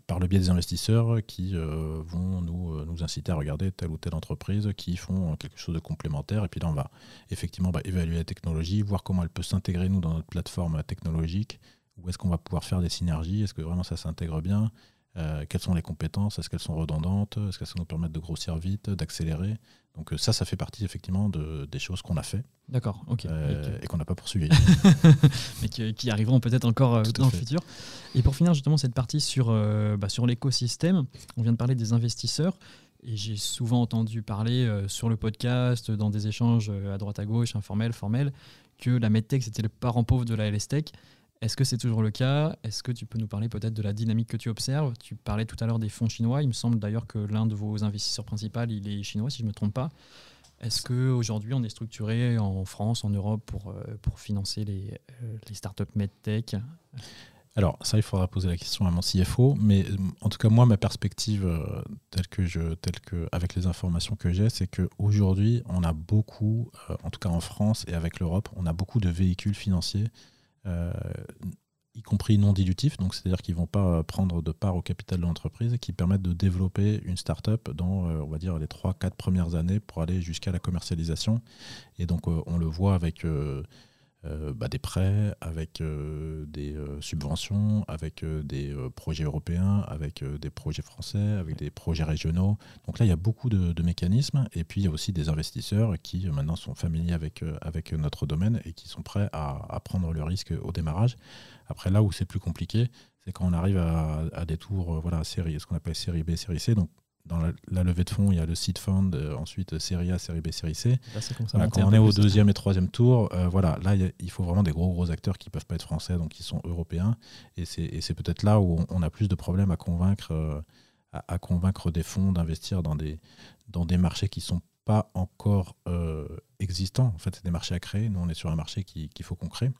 Speaker 2: par le biais des investisseurs qui euh, vont nous, euh, nous, inciter à regarder telle ou telle entreprise qui font quelque chose de complémentaire. Et puis là, on va effectivement bah, évaluer la technologie, voir comment elle peut s'intégrer, nous, dans notre plateforme technologique. Où est-ce qu'on va pouvoir faire des synergies? Est-ce que vraiment ça s'intègre bien? Quelles sont les compétences? Est-ce qu'elles sont redondantes? Est-ce qu'elles nous permettent de grossir vite, d'accélérer? Donc ça, ça fait partie effectivement de, des choses qu'on a fait.
Speaker 1: D'accord, ok.
Speaker 2: Euh, et qu'on n'a pas poursuivi.
Speaker 1: Mais qui, arriveront peut-être encore euh, dans le futur. Et pour finir justement cette partie sur, euh, bah, sur l'écosystème, on vient de parler des investisseurs. Et j'ai souvent entendu parler sur le podcast, dans des échanges à droite à gauche, informels, formels, que la MedTech c'était le parent pauvre de la LSTech. Est-ce que c'est toujours le cas? Est-ce que tu peux nous parler peut-être de la dynamique que tu observes? Tu parlais tout à l'heure des fonds chinois. Il me semble d'ailleurs que l'un de vos investisseurs principaux, il est chinois, si je ne me trompe pas. Est-ce qu'aujourd'hui, on est structuré en France, en Europe, pour, euh, pour financer les, euh, les startups MedTech?
Speaker 2: Alors, ça, il faudra poser la question à mon CFO, mais euh, en tout cas, moi, ma perspective, telle que je, telle que, avec les informations que j'ai, c'est qu'aujourd'hui, on a beaucoup, en tout cas en France et avec l'Europe, on a beaucoup de véhicules financiers y compris non dilutifs, donc c'est-à-dire qu'ils ne vont pas prendre de part au capital de l'entreprise, qui permettent de développer une start-up dans, euh, on va dire, les 3-4 premières années pour aller jusqu'à la commercialisation. Et donc, euh, on le voit avec euh, bah, des prêts, avec euh, des euh, subventions, avec des projets européens, avec des projets français, avec des projets régionaux. Donc là, il y a beaucoup de, mécanismes. Et puis, il y a aussi des investisseurs qui maintenant sont familiers avec, notre domaine et qui sont prêts à, prendre le risque au démarrage. Après, là où c'est plus compliqué, c'est quand on arrive à, des tours, voilà, série, ce qu'on appelle série B, série C. dans la, levée de fonds, il y a le seed fund, euh, ensuite série A, série B, série C. quand on est au deuxième et troisième tour, euh, voilà, là, il faut vraiment des gros gros acteurs qui ne peuvent pas être français, donc qui sont européens. Et c'est peut-être là où on, a plus de problèmes à convaincre, euh, à, convaincre des fonds d'investir dans des, dans des marchés qui ne sont pas encore existants. En fait, c'est des marchés à créer. Nous, on est sur un marché qu'il faut qu'on crée.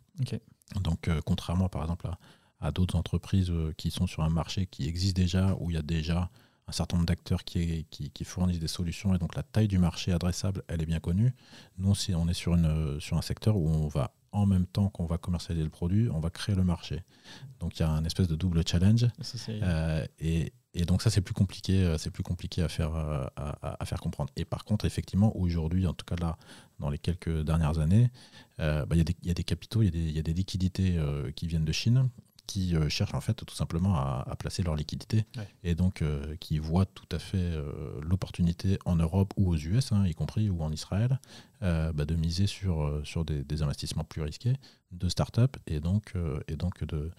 Speaker 2: Donc, contrairement, par exemple, à, à d'autres entreprises qui sont sur un marché qui existe déjà, où il y a déjà un certain nombre d'acteurs qui, qui, fournissent des solutions et donc la taille du marché adressable, elle est bien connue. Nous, on est sur, une, sur un secteur où on va, en même temps qu'on va commercialiser le produit, on va créer le marché. Donc il y a un espèce de double challenge. Euh, et, et, donc ça, c'est plus compliqué, euh, c'est plus compliqué à faire, euh, à, faire comprendre. Et par contre, effectivement, aujourd'hui, en tout cas là, dans les quelques dernières années, bah, il y, y, a des capitaux, il y, y, a des liquidités qui viennent de Chine qui euh, cherchent en fait tout simplement à, à placer leur liquidité
Speaker 1: Ouais.
Speaker 2: et donc euh, qui voient tout à fait euh, l'opportunité en Europe ou aux US, hein, y compris ou en Israël, bah, de miser sur, sur des, des investissements plus risqués de start-up et donc, et donc de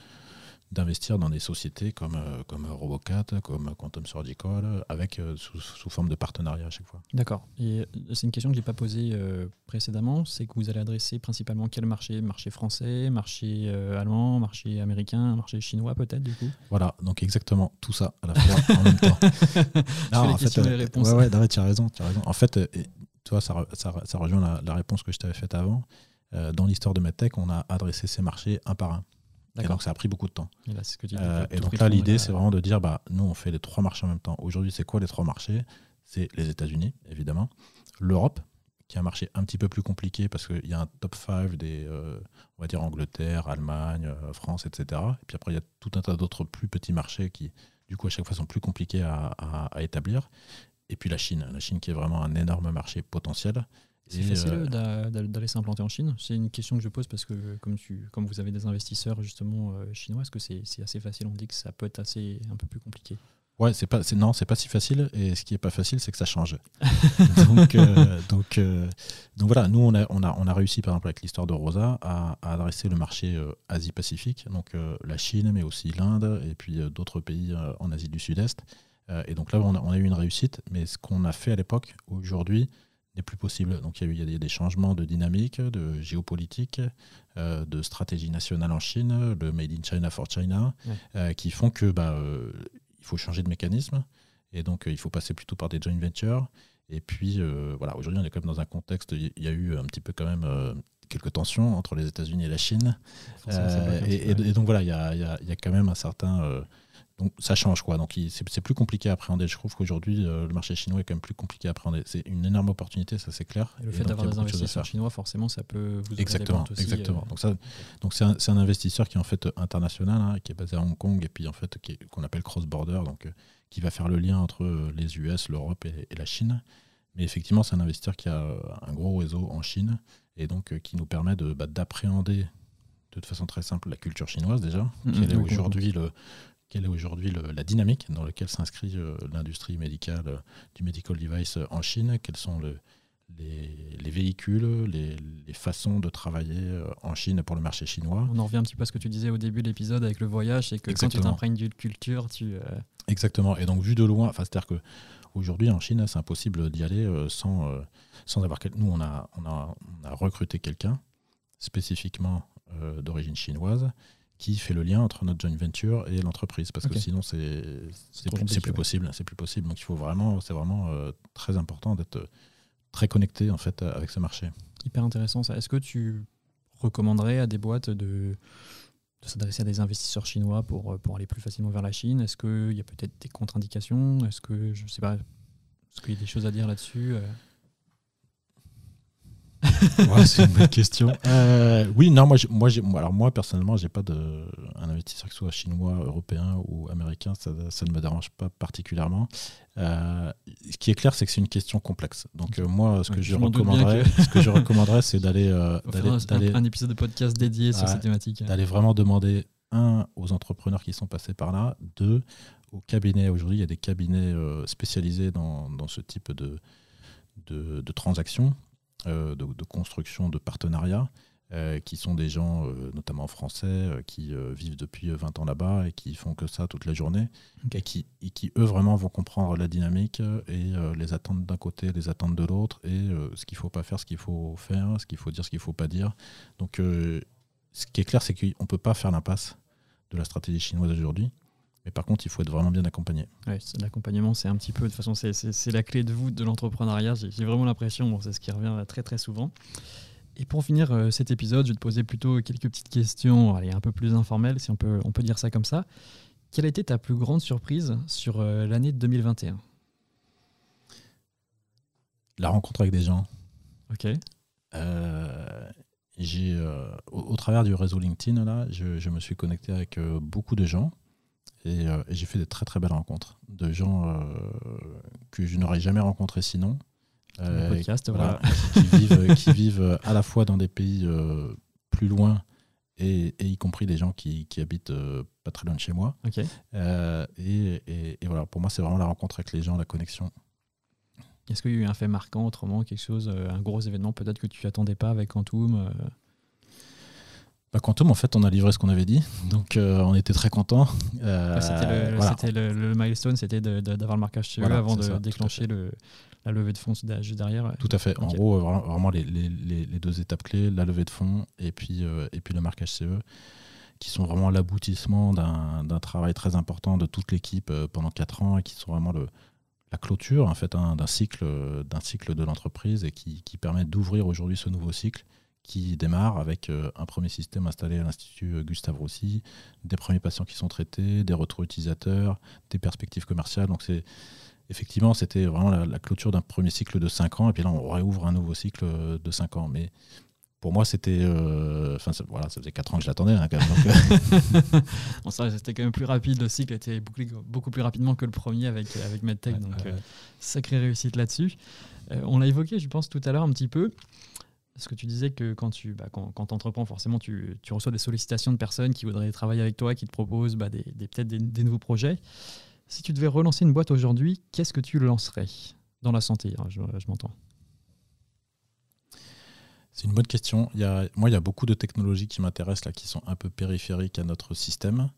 Speaker 2: d'investir dans des sociétés comme, euh, comme Robocat, comme Quantum Surgical, avec euh, sous, sous forme de partenariat à chaque fois.
Speaker 1: D'accord. Et euh, c'est une question que je n'ai pas posée euh, précédemment. C'est que vous allez adresser principalement quel marché? Marché français, marché allemand, marché américain, marché chinois peut-être du coup?
Speaker 2: Voilà, donc exactement tout ça à la fois en même temps.
Speaker 1: fais les questions et les réponses.
Speaker 2: Ouais, ouais, non, mais tu as raison, tu as raison. En fait, et, vois, ça, ça, ça rejoint la, la réponse que je t'avais faite avant. Dans l'histoire de MedTech, on a adressé ces marchés un par un. Et donc, ça a pris beaucoup de temps.
Speaker 1: Et là, c'est ce que tu dis.
Speaker 2: Euh, et donc là, l'idée, c'est vraiment de dire, bah, nous, on fait les trois marchés en même temps. Aujourd'hui, c'est quoi les trois marchés? C'est les États-Unis, évidemment, l'Europe, qui est un marché un petit peu plus compliqué parce qu'il y a un top 5 des, euh, on va dire, Angleterre, Allemagne, euh, France, etc. Et puis après, il y a tout un tas d'autres plus petits marchés qui, du coup, à chaque fois, sont plus compliqués à, à- à établir. Et puis la Chine, la Chine qui est vraiment un énorme marché potentiel.
Speaker 1: C'est facile
Speaker 2: euh,
Speaker 1: d'a- d'a- d'aller s'implanter en Chine C'est une question que je pose parce que comme, tu, comme vous avez des investisseurs justement euh, chinois, est-ce que c'est assez facile? On dit que ça peut être assez un peu plus compliqué.
Speaker 2: Ouais, c'est pas, non, c'est pas si facile. Et ce qui est pas facile, c'est que ça change. donc, euh, donc, euh, donc voilà, nous on a, on a, on a réussi par exemple avec l'histoire de Rosa à, à adresser le marché euh, Asie-Pacifique, donc la Chine, mais aussi l'Inde et puis d'autres pays en Asie du Sud-Est. Et donc là, on a, on a eu une réussite. Mais ce qu'on a fait à l'époque, aujourd'hui, n'est plus possible. Donc il y a eu il y a des, changements de dynamique, de géopolitique, euh, de stratégie nationale en Chine, le Made in China for China,
Speaker 1: Ouais.
Speaker 2: euh, qui font que bah, euh, il faut changer de mécanisme et donc il faut passer plutôt par des joint ventures. Et puis voilà, aujourd'hui on est quand même dans un contexte, il y a eu un petit peu quand même quelques tensions entre les États-Unis et la Chine. Et, donc voilà, il y a, y a- y a quand même un certain. Donc ça change quoi. Donc c'est plus compliqué à appréhender. Je trouve qu'aujourd'hui euh, le marché chinois est quand même plus compliqué à appréhender. C'est une énorme opportunité, ça c'est clair.
Speaker 1: Et le fait d'avoir des investisseurs chinois, forcément, ça peut vous
Speaker 2: Exactement,
Speaker 1: aussi,
Speaker 2: exactement.
Speaker 1: euh,
Speaker 2: Donc ça, donc c'est un, un investisseur qui est en fait international, hein, qui est basé à Hong Kong et puis en fait qui qu'on appelle cross border, donc euh, qui va faire le lien entre euh, les US, l'Europe et, et la Chine. Mais effectivement, c'est un investisseur qui a un gros réseau en Chine et donc qui nous permet de bah, d'appréhender de toute façon très simple la culture chinoise déjà.
Speaker 1: Mhm,
Speaker 2: quelle est aujourd'hui le quelle est aujourd'hui la dynamique dans laquelle s'inscrit euh, l'industrie médicale euh, du medical device euh, en Chine? Quels sont le- les, les véhicules, les, les façons de travailler en Chine pour le marché chinois?
Speaker 1: On en revient un petit peu à ce que tu disais au début de l'épisode avec le voyage, c'est que quand tu t'imprègnes d'une culture, tu. euh,
Speaker 2: Exactement. Et donc, vu de loin, c'est-à-dire que aujourd'hui en Chine, c'est impossible d'y aller sans, sans avoir. Nous, on a, on a, on a recruté quelqu'un spécifiquement euh, d'origine chinoise qui fait le lien entre notre joint venture et l'entreprise parce que sinon c'est c'est plus, possible c'est plus possible. Donc il faut vraiment c'est vraiment euh, très important d'être euh, très connecté en fait avec ce marché.
Speaker 1: Hyper intéressant ça. Est-ce que tu recommanderais à des boîtes de, de s'adresser à des investisseurs chinois pour, euh, pour aller plus facilement vers la Chine? Est-ce qu'il y a peut-être des contre-indications? Est-ce que, je sais pas, est-ce qu'il y a des choses à dire là-dessus
Speaker 2: Ouais, c'est une bonne question. Euh, oui, non, moi, moi, alors moi personnellement, j'ai pas de un investisseur qui soit chinois, européen ou américain, ça, ça ne me dérange pas particulièrement. Euh, ce qui est clair, c'est que c'est une question complexe. Donc euh, moi, ce que
Speaker 1: Ouais,
Speaker 2: je recommanderais, ce que je recommanderais, c'est d'aller
Speaker 1: un, un épisode de podcast dédié sur cette thématique.
Speaker 2: d'aller vraiment demander un aux entrepreneurs qui sont passés par là, deux aux cabinets. Aujourd'hui, il y a des cabinets spécialisés dans, dans ce type de, de, de transactions, de, de construction, de partenariats, euh, qui sont des gens, euh, notamment français, euh, qui euh, vivent depuis 20 ans là-bas et qui font que ça toute la journée, et, qui, et qui, eux, vraiment vont comprendre la dynamique euh, et euh, les attentes d'un côté, les attentes de l'autre, et euh, ce qu'il ne faut pas faire, ce qu'il faut faire, ce qu'il faut dire, ce qu'il ne faut pas dire. Donc, euh, ce qui est clair, c'est qu'on ne peut pas faire l'impasse de la stratégie chinoise aujourd'hui. Mais par contre, il faut être vraiment bien accompagné.
Speaker 1: Ouais, L'accompagnement, c'est un petit peu, de toute façon, c'est- la clé de voûte de l'entrepreneuriat. J'ai vraiment l'impression, bon, c'est ce qui revient très très souvent. Et pour finir euh, cet épisode, je vais te poser plutôt quelques petites questions, allez, un peu plus informelles, si on peut, on peut dire ça comme ça. Quelle a été ta plus grande surprise sur euh, l'année 2021
Speaker 2: La rencontre avec des gens.
Speaker 1: Ok.
Speaker 2: Euh, j'ai, au, au travers du réseau LinkedIn, là, je, je me suis connecté avec beaucoup de gens et, euh, et j'ai fait des très très belles rencontres. De gens euh, que je n'aurais jamais rencontrés sinon. Euh,
Speaker 1: podcast, voilà.
Speaker 2: voilà, qui, vivent, qui vivent à la fois dans des pays euh, plus loin et, y compris des gens qui, habitent pas très loin de chez moi. Et, et, voilà, pour moi, c'est vraiment la rencontre avec les gens, la connexion.
Speaker 1: Est-ce qu'il y a eu un fait marquant autrement, quelque chose, un gros événement peut-être que tu n'attendais pas avec Quantum
Speaker 2: bah, Quantum, en fait, on a livré ce qu'on avait dit, donc euh, on était très contents.
Speaker 1: Euh, c'était le, milestone, c'était d'avoir le marquage CE avant de déclencher le, la levée de fonds juste derrière.
Speaker 2: Tout à fait. En gros, vraiment les, les, les, deux étapes clés, la levée de fonds et puis, euh, et puis le marquage CE, qui sont vraiment l'aboutissement d'un travail très important de toute l'équipe pendant 4 ans et qui sont vraiment le, la clôture en fait, hein, d'un cycle, cycle de l'entreprise et qui, qui permet d'ouvrir aujourd'hui ce nouveau cycle qui démarre avec euh, un premier système installé à l'Institut euh, Gustave Roussy, des premiers patients qui sont traités, des retours utilisateurs, des perspectives commerciales. Donc c'est effectivement c'était vraiment la, clôture d'un premier cycle de 5 ans et puis là on réouvre un nouveau cycle euh, de 5 ans. Mais pour moi, c'était. Enfin, voilà, ça faisait 4 ans que je l'attendais. Hein,
Speaker 1: c'était quand même plus rapide. Le cycle était beaucoup, beaucoup plus rapidement que le premier avec, avec MedTech. donc, sacrée réussite là-dessus. on l'a évoqué, je pense, tout à l'heure un petit peu. Parce que tu disais que quand tu bah, quand, entreprends, forcément, tu, reçois des sollicitations de personnes qui voudraient travailler avec toi, qui te proposent bah, peut-être des, nouveaux projets. Si tu devais relancer une boîte aujourd'hui, qu'est-ce que tu lancerais dans la santé? Hein, Je, m'entends.
Speaker 2: C'est une bonne question. Moi, il y a beaucoup de technologies qui m'intéressent, là, qui sont un peu périphériques à notre système.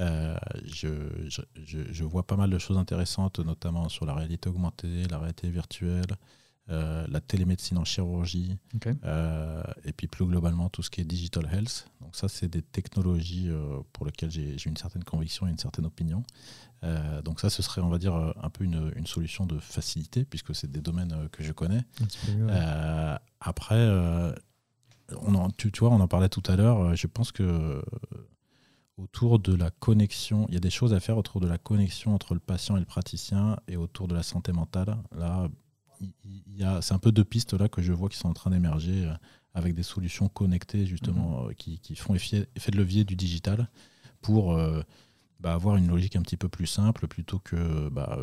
Speaker 2: Euh, je, vois pas mal de choses intéressantes, notamment sur la réalité augmentée, la réalité virtuelle, euh, la télémédecine en chirurgie, euh, et puis plus globalement tout ce qui est digital health. Donc ça, c'est des technologies euh, pour lesquelles j'ai une certaine conviction et une certaine opinion. donc ça, ce serait, on va dire, un peu une, solution de facilité, puisque c'est des domaines que je connais. après, on en, tu, vois, on en parlait tout à l'heure, je pense que autour de la connexion, il y a des choses à faire autour de la connexion entre le patient et le praticien et autour de la santé mentale. Là, c'est un peu deux pistes là que je vois qui sont en train d'émerger euh, avec des solutions connectées justement mhm. euh, qui, font effet, de levier du digital pour euh, bah, avoir une logique un petit peu plus simple plutôt que bah,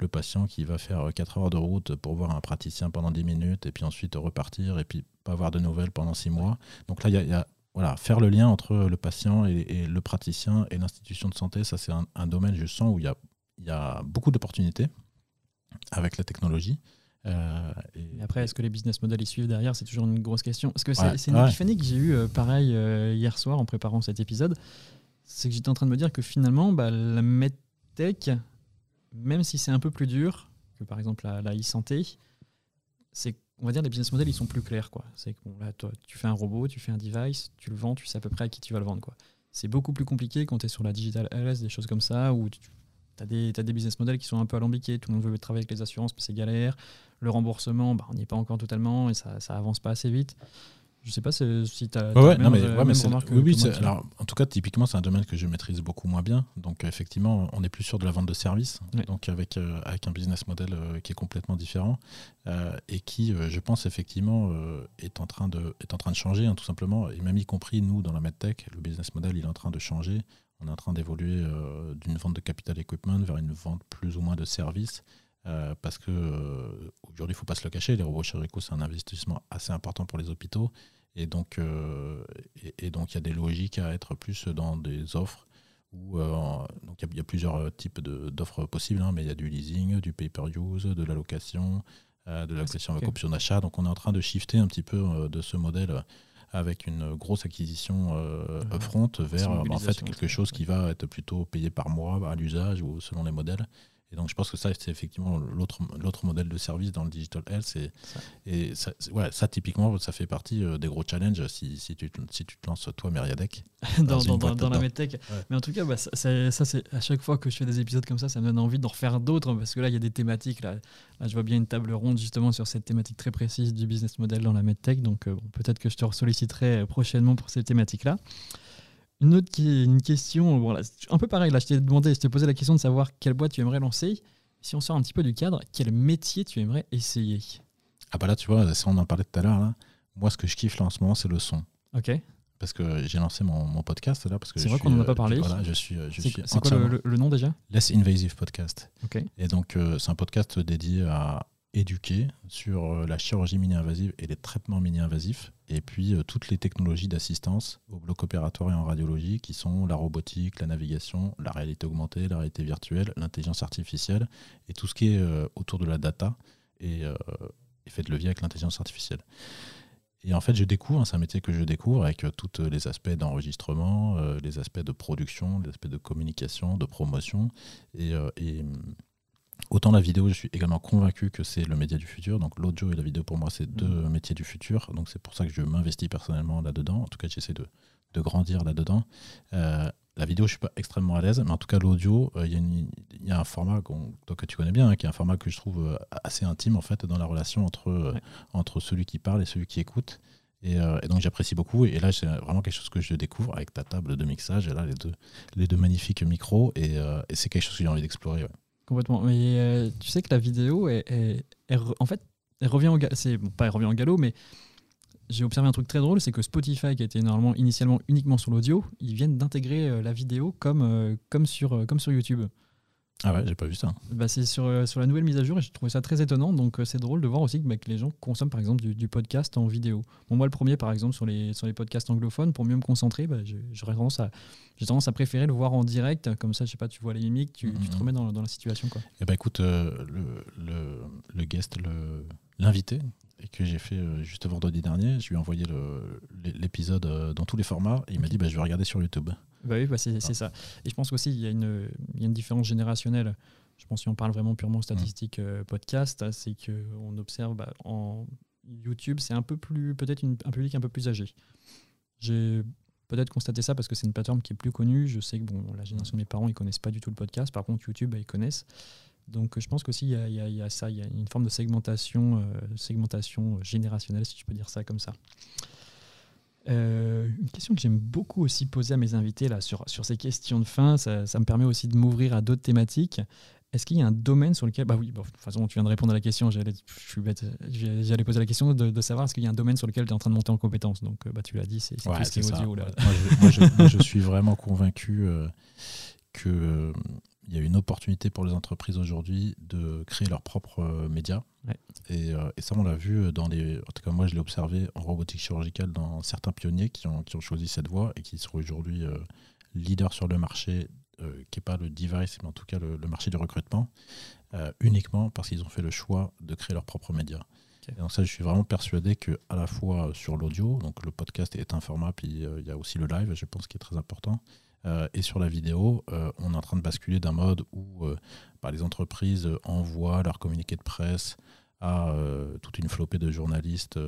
Speaker 2: le patient qui va faire 4 heures de route pour voir un praticien pendant 10 minutes et puis ensuite repartir et puis pas avoir de nouvelles pendant 6 mois. Donc là, il y a, voilà, faire le lien entre le patient et, le praticien et l'institution de santé, ça c'est un, domaine, je sens, où il y a, il y a beaucoup d'opportunités avec la technologie.
Speaker 1: Euh, et, après, est-ce que les business models y suivent derrière? C'est toujours une grosse question. Parce que c'est une épiphanie que j'ai eue euh, pareil euh, hier soir en préparant cet épisode. C'est que j'étais en train de me dire que finalement, bah, la medtech, même si c'est un peu plus dur que par exemple la, la e-santé, c'est on va dire les business models ils sont plus clairs quoi. C'est que bon, là toi tu fais un robot, tu fais un device, tu le vends, tu sais à peu près à qui tu vas le vendre quoi. C'est beaucoup plus compliqué quand tu es sur la digital LS, des choses comme ça où tu tu as, des business models qui sont un peu alambiqués. Tout le monde veut travailler avec les assurances, mais c'est galère. Le remboursement, bah, on n'y est pas encore totalement et ça, ça avance pas assez vite. Je sais pas si tu as.
Speaker 2: Ouais, non, mais, oui, alors, en tout cas, typiquement, c'est un domaine que je maîtrise beaucoup moins bien. Donc, effectivement, on est plus sûr de la vente de services, donc avec, euh, avec un business model euh, qui est complètement différent euh, et qui, je pense, effectivement, est, en train de, est en train de changer, hein, tout simplement. Et même y compris, nous, dans la medtech, le business model, il est en train de changer. On est en train d'évoluer euh, d'une vente de capital equipment vers une vente plus ou moins de services. Euh, parce que euh, aujourd'hui, il ne faut pas se le cacher, les robots chirurgicaux, c'est un investissement assez important pour les hôpitaux. Et donc, et, donc il y a des logiques à être plus dans des offres où donc il y, a plusieurs types d'offres possibles, hein, mais il y a du leasing, du pay-per-use, de la location, de la location avec option d'achat. Donc, on est en train de shifter un petit peu de ce modèle avec une grosse acquisition euh, mhm. upfront vers en fait quelque chose qui va être plutôt payé par mois à l'usage ou selon les modèles. Et donc je pense que ça, c'est effectivement l'autre modèle de service dans le digital health. Et, et ça, ça, typiquement, ça fait partie euh, des gros challenges si, si, tu, si tu te lances toi, Meriadec.
Speaker 1: dans, dans, la medtech. Mais en tout cas, bah, ça, c'est à chaque fois que je fais des épisodes comme ça, ça me donne envie d'en refaire d'autres parce que là, il y a des thématiques. Là, là, je vois bien une table ronde justement sur cette thématique très précise du business model dans la medtech. Donc euh, peut-être que je te solliciterai euh, prochainement pour ces thématiques-là. Une autre une question, bon, un peu pareil, là, je t'ai demandé, je t'ai posé la question de savoir quelle boîte tu aimerais lancer. Si on sort un petit peu du cadre, quel métier tu aimerais essayer?
Speaker 2: Ah bah là, tu vois, on en parlait tout à l'heure, moi, ce que je kiffe là en ce moment, c'est le son.
Speaker 1: Ok.
Speaker 2: Parce que j'ai lancé mon, podcast là.
Speaker 1: C'est vrai qu'on n'en a pas euh, parlé.
Speaker 2: Voilà, je suis, je
Speaker 1: c'est, quoi le, nom déjà?
Speaker 2: Less Invasive Podcast.
Speaker 1: Ok.
Speaker 2: Et donc, euh, c'est un podcast dédié à, éduquer sur la chirurgie mini-invasive et les traitements mini-invasifs, et puis toutes les technologies d'assistance au bloc opératoire et en radiologie, qui sont la robotique, la navigation, la réalité augmentée, la réalité virtuelle, l'intelligence artificielle, et tout ce qui est autour de la data et, et fait de levier avec l'intelligence artificielle. Et en fait, je découvre, hein, c'est un métier que je découvre avec euh, tous les aspects d'enregistrement, euh, les aspects de production, les aspects de communication, de promotion. Et, euh, mm, autant la vidéo, je suis également convaincu que c'est le média du futur. Donc l'audio et la vidéo, pour moi, c'est deux mmh. métiers du futur. Donc c'est pour ça que je m'investis personnellement là-dedans. En tout cas, j'essaie de, de, grandir là-dedans. La vidéo, je suis pas extrêmement à l'aise, mais en tout cas, l'audio, euh, il y, a un format que tu connais bien, hein, qui est un format que je trouve euh, assez intime en fait dans la relation entre, euh, entre celui qui parle et celui qui écoute. Et, donc j'apprécie beaucoup. Et là, c'est vraiment quelque chose que je découvre avec ta table de mixage et là, les deux, les deux magnifiques micros. Et, c'est quelque chose que j'ai envie d'explorer.
Speaker 1: Complètement. Mais tu sais que la vidéo, est, en fait, elle revient au galop. Pas elle revient galop, mais j'ai observé un truc très drôle, c'est que Spotify, qui était normalement initialement uniquement sur l'audio, ils viennent d'intégrer euh, la vidéo comme, euh, euh, sur YouTube.
Speaker 2: Ah ouais, j'ai pas vu ça.
Speaker 1: Bah c'est sur, sur la nouvelle mise à jour et j'ai trouvé ça très étonnant. Donc c'est drôle de voir aussi que, bah, les gens consomment par exemple du, podcast en vidéo. Bon, moi le premier par exemple sur les, sur les podcasts anglophones, pour mieux me concentrer, bah, j'aurais tendance à, j'ai tendance à préférer le voir en direct. Comme ça, je sais pas, tu vois les mimiques, tu, tu te mhm. remets dans, dans, la situation. Quoi.
Speaker 2: Et eh bah écoute, le, le, le guest, l'invité, et que j'ai fait euh, juste vendredi dernier. Je lui ai envoyé l'épisode euh, dans tous les formats et il m'a dit bah, je vais regarder sur YouTube.
Speaker 1: Bah oui, bah c'est ça. Et je pense aussi qu'il y, a une, il y a une différence générationnelle. Je pense si on parle vraiment purement statistique euh, podcast, c'est qu'on observe bah, en YouTube, c'est un peu plus, peut-être un public un peu plus âgé. J'ai peut-être constaté ça parce que c'est une plateforme qui est plus connue. Je sais que bon, la génération de mes parents, ils connaissent pas du tout le podcast. Par contre, YouTube, bah, ils connaissent. Donc je pense qu'aussi il y, a ça, il y a une forme de segmentation, euh, segmentation générationnelle, si je peux dire ça comme ça. Euh, une question que j'aime beaucoup aussi poser à mes invités là, sur, sur ces questions de fin, ça, me permet aussi de m'ouvrir à d'autres thématiques. Est-ce qu'il y a un domaine sur lequel, bah oui, de toute façon tu viens de répondre à la question, j'allais, je suis bête, j'allais poser la question de, savoir est-ce qu'il y a un domaine sur lequel tu es en train de monter en compétence. Donc euh, bah, tu l'as dit, c'est, tout ce qui est audio. Là.
Speaker 2: Moi, je, je, suis vraiment convaincu que il y a une opportunité pour les entreprises aujourd'hui de créer leurs propres euh, médias. Euh, et, ça, on l'a vu dans les. En tout cas, moi, je l'ai observé en robotique chirurgicale dans certains pionniers qui ont, qui ont choisi cette voie et qui sont aujourd'hui euh, leaders sur le marché, qui n'est pas le device, mais en tout cas le, marché du recrutement, uniquement parce qu'ils ont fait le choix de créer leurs propres médias. Et donc, ça, je suis vraiment persuadé que à la fois sur l'audio, donc le podcast est un format, puis il y a aussi le live, je pense, qui est très important. Euh, et sur la vidéo, euh, on est en train de basculer d'un mode où euh, bah, les entreprises envoient leur communiqué de presse à toute une flopée de journalistes,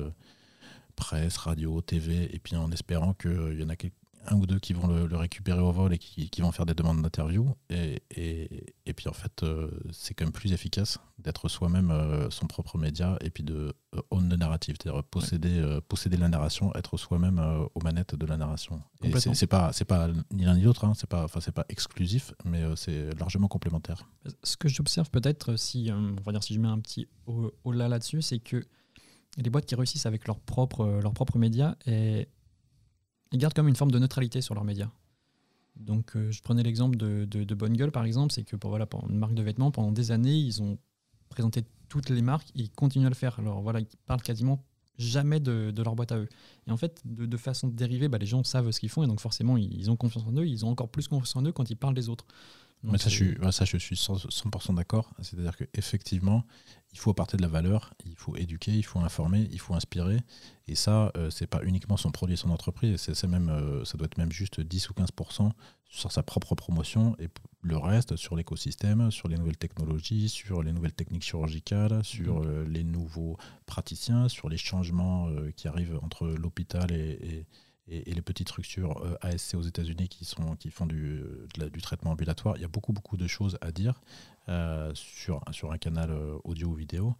Speaker 2: presse, radio, TV, et puis en espérant qu'il y en a quelques un ou deux qui vont le, récupérer au vol et qui, vont faire des demandes d'interview. Et, et, puis en fait, euh, c'est quand même plus efficace d'être soi-même euh, son propre média et puis de euh, own the narrative, c'est-à-dire posséder, posséder la narration, être soi-même aux manettes de la narration. Et c'est pas, pas ni l'un ni l'autre, hein, c'est pas, c'est pas exclusif, mais c'est largement complémentaire.
Speaker 1: Ce que j'observe peut-être, si, on va dire, si je mets un petit au-là là-dessus, c'est que les boîtes qui réussissent avec leurs propres leur propre médias et ils gardent comme une forme de neutralité sur leurs médias. Donc, euh, je prenais l'exemple de, Bonne Gueule, par exemple, c'est que pour, voilà, pour une marque de vêtements, pendant des années, ils ont présenté toutes les marques ils continuent à le faire. Alors voilà, ils parlent quasiment jamais de, leur boîte à eux. Et en fait, de, façon dérivée, bah, les gens savent ce qu'ils font et donc forcément, ils ont confiance en eux, ils ont encore plus confiance en eux quand ils parlent des autres.
Speaker 2: Mais ça, je suis, ça, je suis 100%, d'accord. C'est-à-dire qu'effectivement, il faut apporter de la valeur, il faut éduquer, il faut informer, il faut inspirer. Et ça, ce euh, c'est pas uniquement son produit et son entreprise, c'est même, euh, ça doit être même juste 10 ou 15% sur sa propre promotion et le reste sur l'écosystème, sur les nouvelles technologies, sur les nouvelles techniques chirurgicales, sur mmh. euh, les nouveaux praticiens, sur les changements qui arrivent entre l'hôpital et et, les petites structures euh, ASC aux États-Unis qui, sont, qui font du, du traitement ambulatoire. Il y a beaucoup, beaucoup de choses à dire euh, sur, sur un canal euh, audio ou vidéo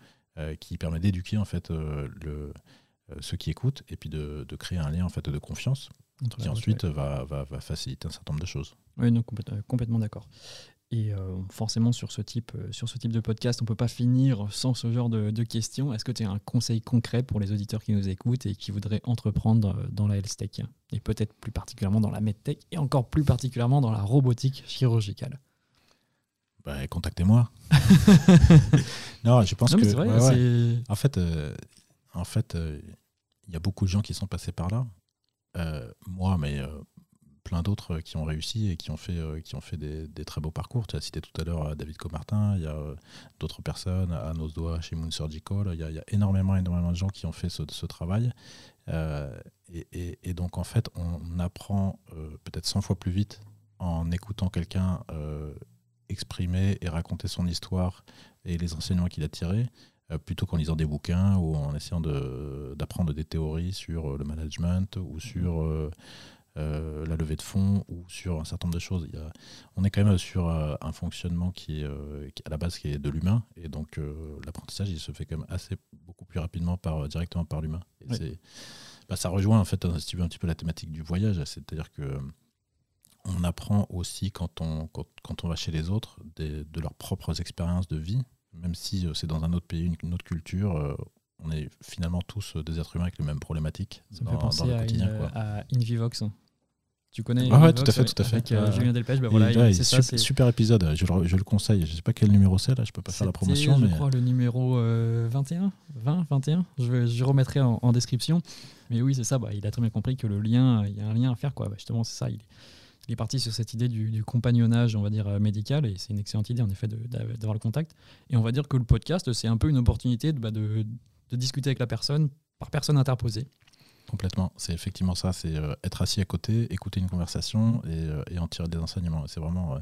Speaker 2: qui permet d'éduquer en fait le, ceux qui écoutent et puis de, de, créer un lien en fait de confiance qui ensuite va, va, va, faciliter un certain nombre de choses.
Speaker 1: Oui, non, complètement d'accord. Et euh, forcément, sur ce, type, euh, sur ce type de podcast, on ne peut pas finir sans ce genre de, questions. Est-ce que tu as un conseil concret pour les auditeurs qui nous écoutent et qui voudraient entreprendre euh, dans la health tech? Et peut-être plus particulièrement dans la medtech et encore plus particulièrement dans la robotique chirurgicale?
Speaker 2: Bah, contactez-moi. non, je pense
Speaker 1: Non,
Speaker 2: que.
Speaker 1: vrai,
Speaker 2: ouais, ouais.
Speaker 1: c'est-
Speaker 2: En fait, euh, en fait, il y a beaucoup de gens qui sont passés par là. Moi, mais plein d'autres euh, qui ont réussi et qui ont fait, euh, qui ont fait des, très beaux parcours. Tu as cité tout à l'heure euh, David Comartin, il y a d'autres personnes, à nos doigts chez Moon Surgical. Il y, a, il y a énormément, énormément de gens qui ont fait ce, travail. Et, donc, en fait, on apprend peut-être 100 fois plus vite en écoutant quelqu'un exprimer et raconter son histoire et les enseignements qu'il a tirés plutôt qu'en lisant des bouquins ou en essayant d'apprendre des théories sur le management ou sur euh, la levée de fonds ou sur un certain nombre de choses. Il y a- on est quand même sur euh, un fonctionnement qui est, euh, qui, à la base qui est de l'humain et donc l'apprentissage il se fait quand même assez beaucoup plus rapidement par, directement par l'humain. C'est- bah, ça rejoint en fait un, si tu veux, un petit peu la thématique du voyage, c'est-à-dire que on apprend aussi quand on, quand, quand on va chez les autres des- de leurs propres expériences de vie, même si c'est dans un autre pays, une, une autre culture, on est finalement tous des êtres humains avec les mêmes problématiques
Speaker 1: Ça me
Speaker 2: dans
Speaker 1: penser
Speaker 2: le
Speaker 1: à,
Speaker 2: quotidien.
Speaker 1: une-
Speaker 2: quoi.
Speaker 1: à Invivox. Tu connais
Speaker 2: Ah ouais, tout à fait, tout à fait.
Speaker 1: Avec euh, Julien. Delpech, bah voilà,
Speaker 2: là, il-
Speaker 1: ça.
Speaker 2: super épisode, je le, je le conseille. Je sais pas quel numéro c'est là, je peux pas faire la promotion,
Speaker 1: Je
Speaker 2: mais
Speaker 1: crois le numéro euh, 21, 20, 21. Je, je remettrai en, en description. Mais oui, c'est ça. Bah, il a très bien compris que le lien, il y a un lien à faire. Quoi. Bah, justement, c'est ça. Il, il est parti sur cette idée du, du compagnonnage, on va dire, euh, médical. Et c'est une excellente idée, en effet, d'avoir le contact. Et on va dire que le podcast, c'est un peu une opportunité de, bah, de, de discuter avec la personne par personne interposée.
Speaker 2: Complètement, c'est effectivement ça, c'est euh, être assis à côté, écouter une conversation et, euh, en tirer des enseignements. C'est vraiment euh,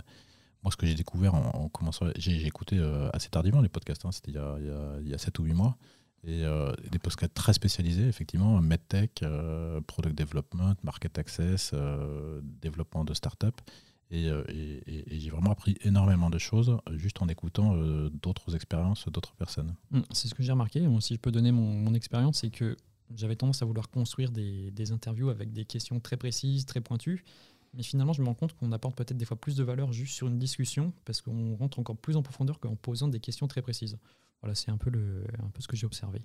Speaker 2: moi ce que j'ai découvert en, en commençant. J'ai écouté assez tardivement les podcasts, hein, c'était il, y a- il y a- il y a 7 ou 8 mois. Et des podcasts très spécialisés, effectivement, MedTech, Product Development, Market Access, développement de start-up. Et, j'ai vraiment appris énormément de choses juste en écoutant d'autres expériences d'autres personnes.
Speaker 1: Mm, C'est ce que j'ai remarqué. Si je peux donner mon expérience, c'est que j'avais tendance à vouloir construire des, interviews avec des questions très précises, très pointues. Mais finalement, je me rends compte qu'on apporte peut-être des fois plus de valeur juste sur une discussion parce qu'on rentre encore plus en profondeur qu'en posant des questions très précises. Voilà, c'est un peu, un peu ce que j'ai observé.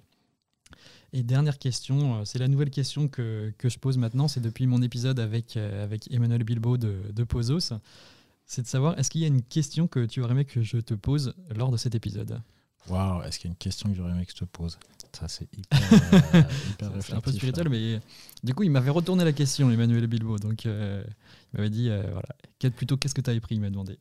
Speaker 1: Et dernière question, euh, c'est la nouvelle question que, que je pose maintenant. C'est depuis mon épisode avec, euh, avec Emmanuel Bilbao de, de Pozos. C'est de savoir, est-ce qu'il y a une question que tu aurais aimé que je te pose lors de cet épisode?
Speaker 2: Waouh, est-ce qu'il y a une question que j'aurais aimé que je te pose? Ça, c'est hyper, euh, hyper
Speaker 1: un peu spirituel,
Speaker 2: là.
Speaker 1: mais du coup, il m'avait retourné la question, Emmanuel Bilbao. Donc, euh, il m'avait dit, euh, voilà, plutôt qu'est-ce que tu avais pris Il m'a demandé.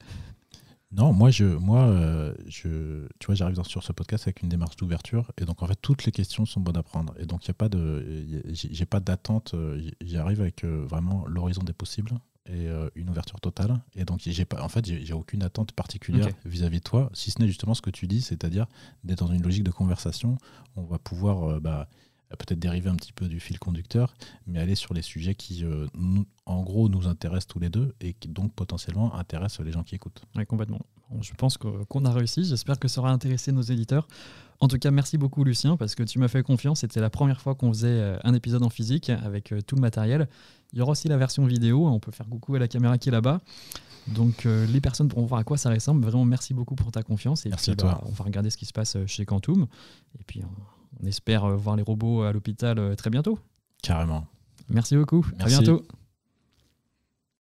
Speaker 2: Non, moi, je, moi euh, je, tu vois, j'arrive sur ce podcast avec une démarche d'ouverture, et donc en fait, toutes les questions sont bonnes à prendre. Et donc, il y a pas de, j'ai pas d'attente. euh, J'y arrive avec euh, vraiment l'horizon des possibles et euh, une ouverture totale. Et donc, j'ai pas, en fait, j'ai aucune attente particulière vis-à-vis de toi, si ce n'est justement ce que tu dis, c'est-à-dire d'être dans une logique de conversation. On va pouvoir euh, bah, peut-être dériver un petit peu du fil conducteur, mais aller sur les sujets qui, euh, nous- en gros, nous intéressent tous les deux et qui donc potentiellement intéressent les gens qui écoutent.
Speaker 1: Ouais, complètement. Je pense qu'on a réussi. J'espère que ça aura intéressé nos éditeurs. En tout cas, merci beaucoup, Lucien, parce que tu m'as fait confiance. C'était la première fois qu'on faisait euh, un épisode en physique avec euh, tout le matériel. Il y aura aussi la version vidéo. On peut faire coucou à la caméra qui est là-bas. Donc, euh, les personnes pourront voir à quoi ça ressemble. Vraiment, merci beaucoup pour ta confiance. Et
Speaker 2: Merci
Speaker 1: puis,
Speaker 2: à
Speaker 1: bah,
Speaker 2: toi.
Speaker 1: on va regarder ce qui se passe chez Quantum. Et puis, on, on espère voir les robots à l'hôpital très bientôt.
Speaker 2: Carrément.
Speaker 1: Merci beaucoup. À
Speaker 2: Merci.
Speaker 1: bientôt.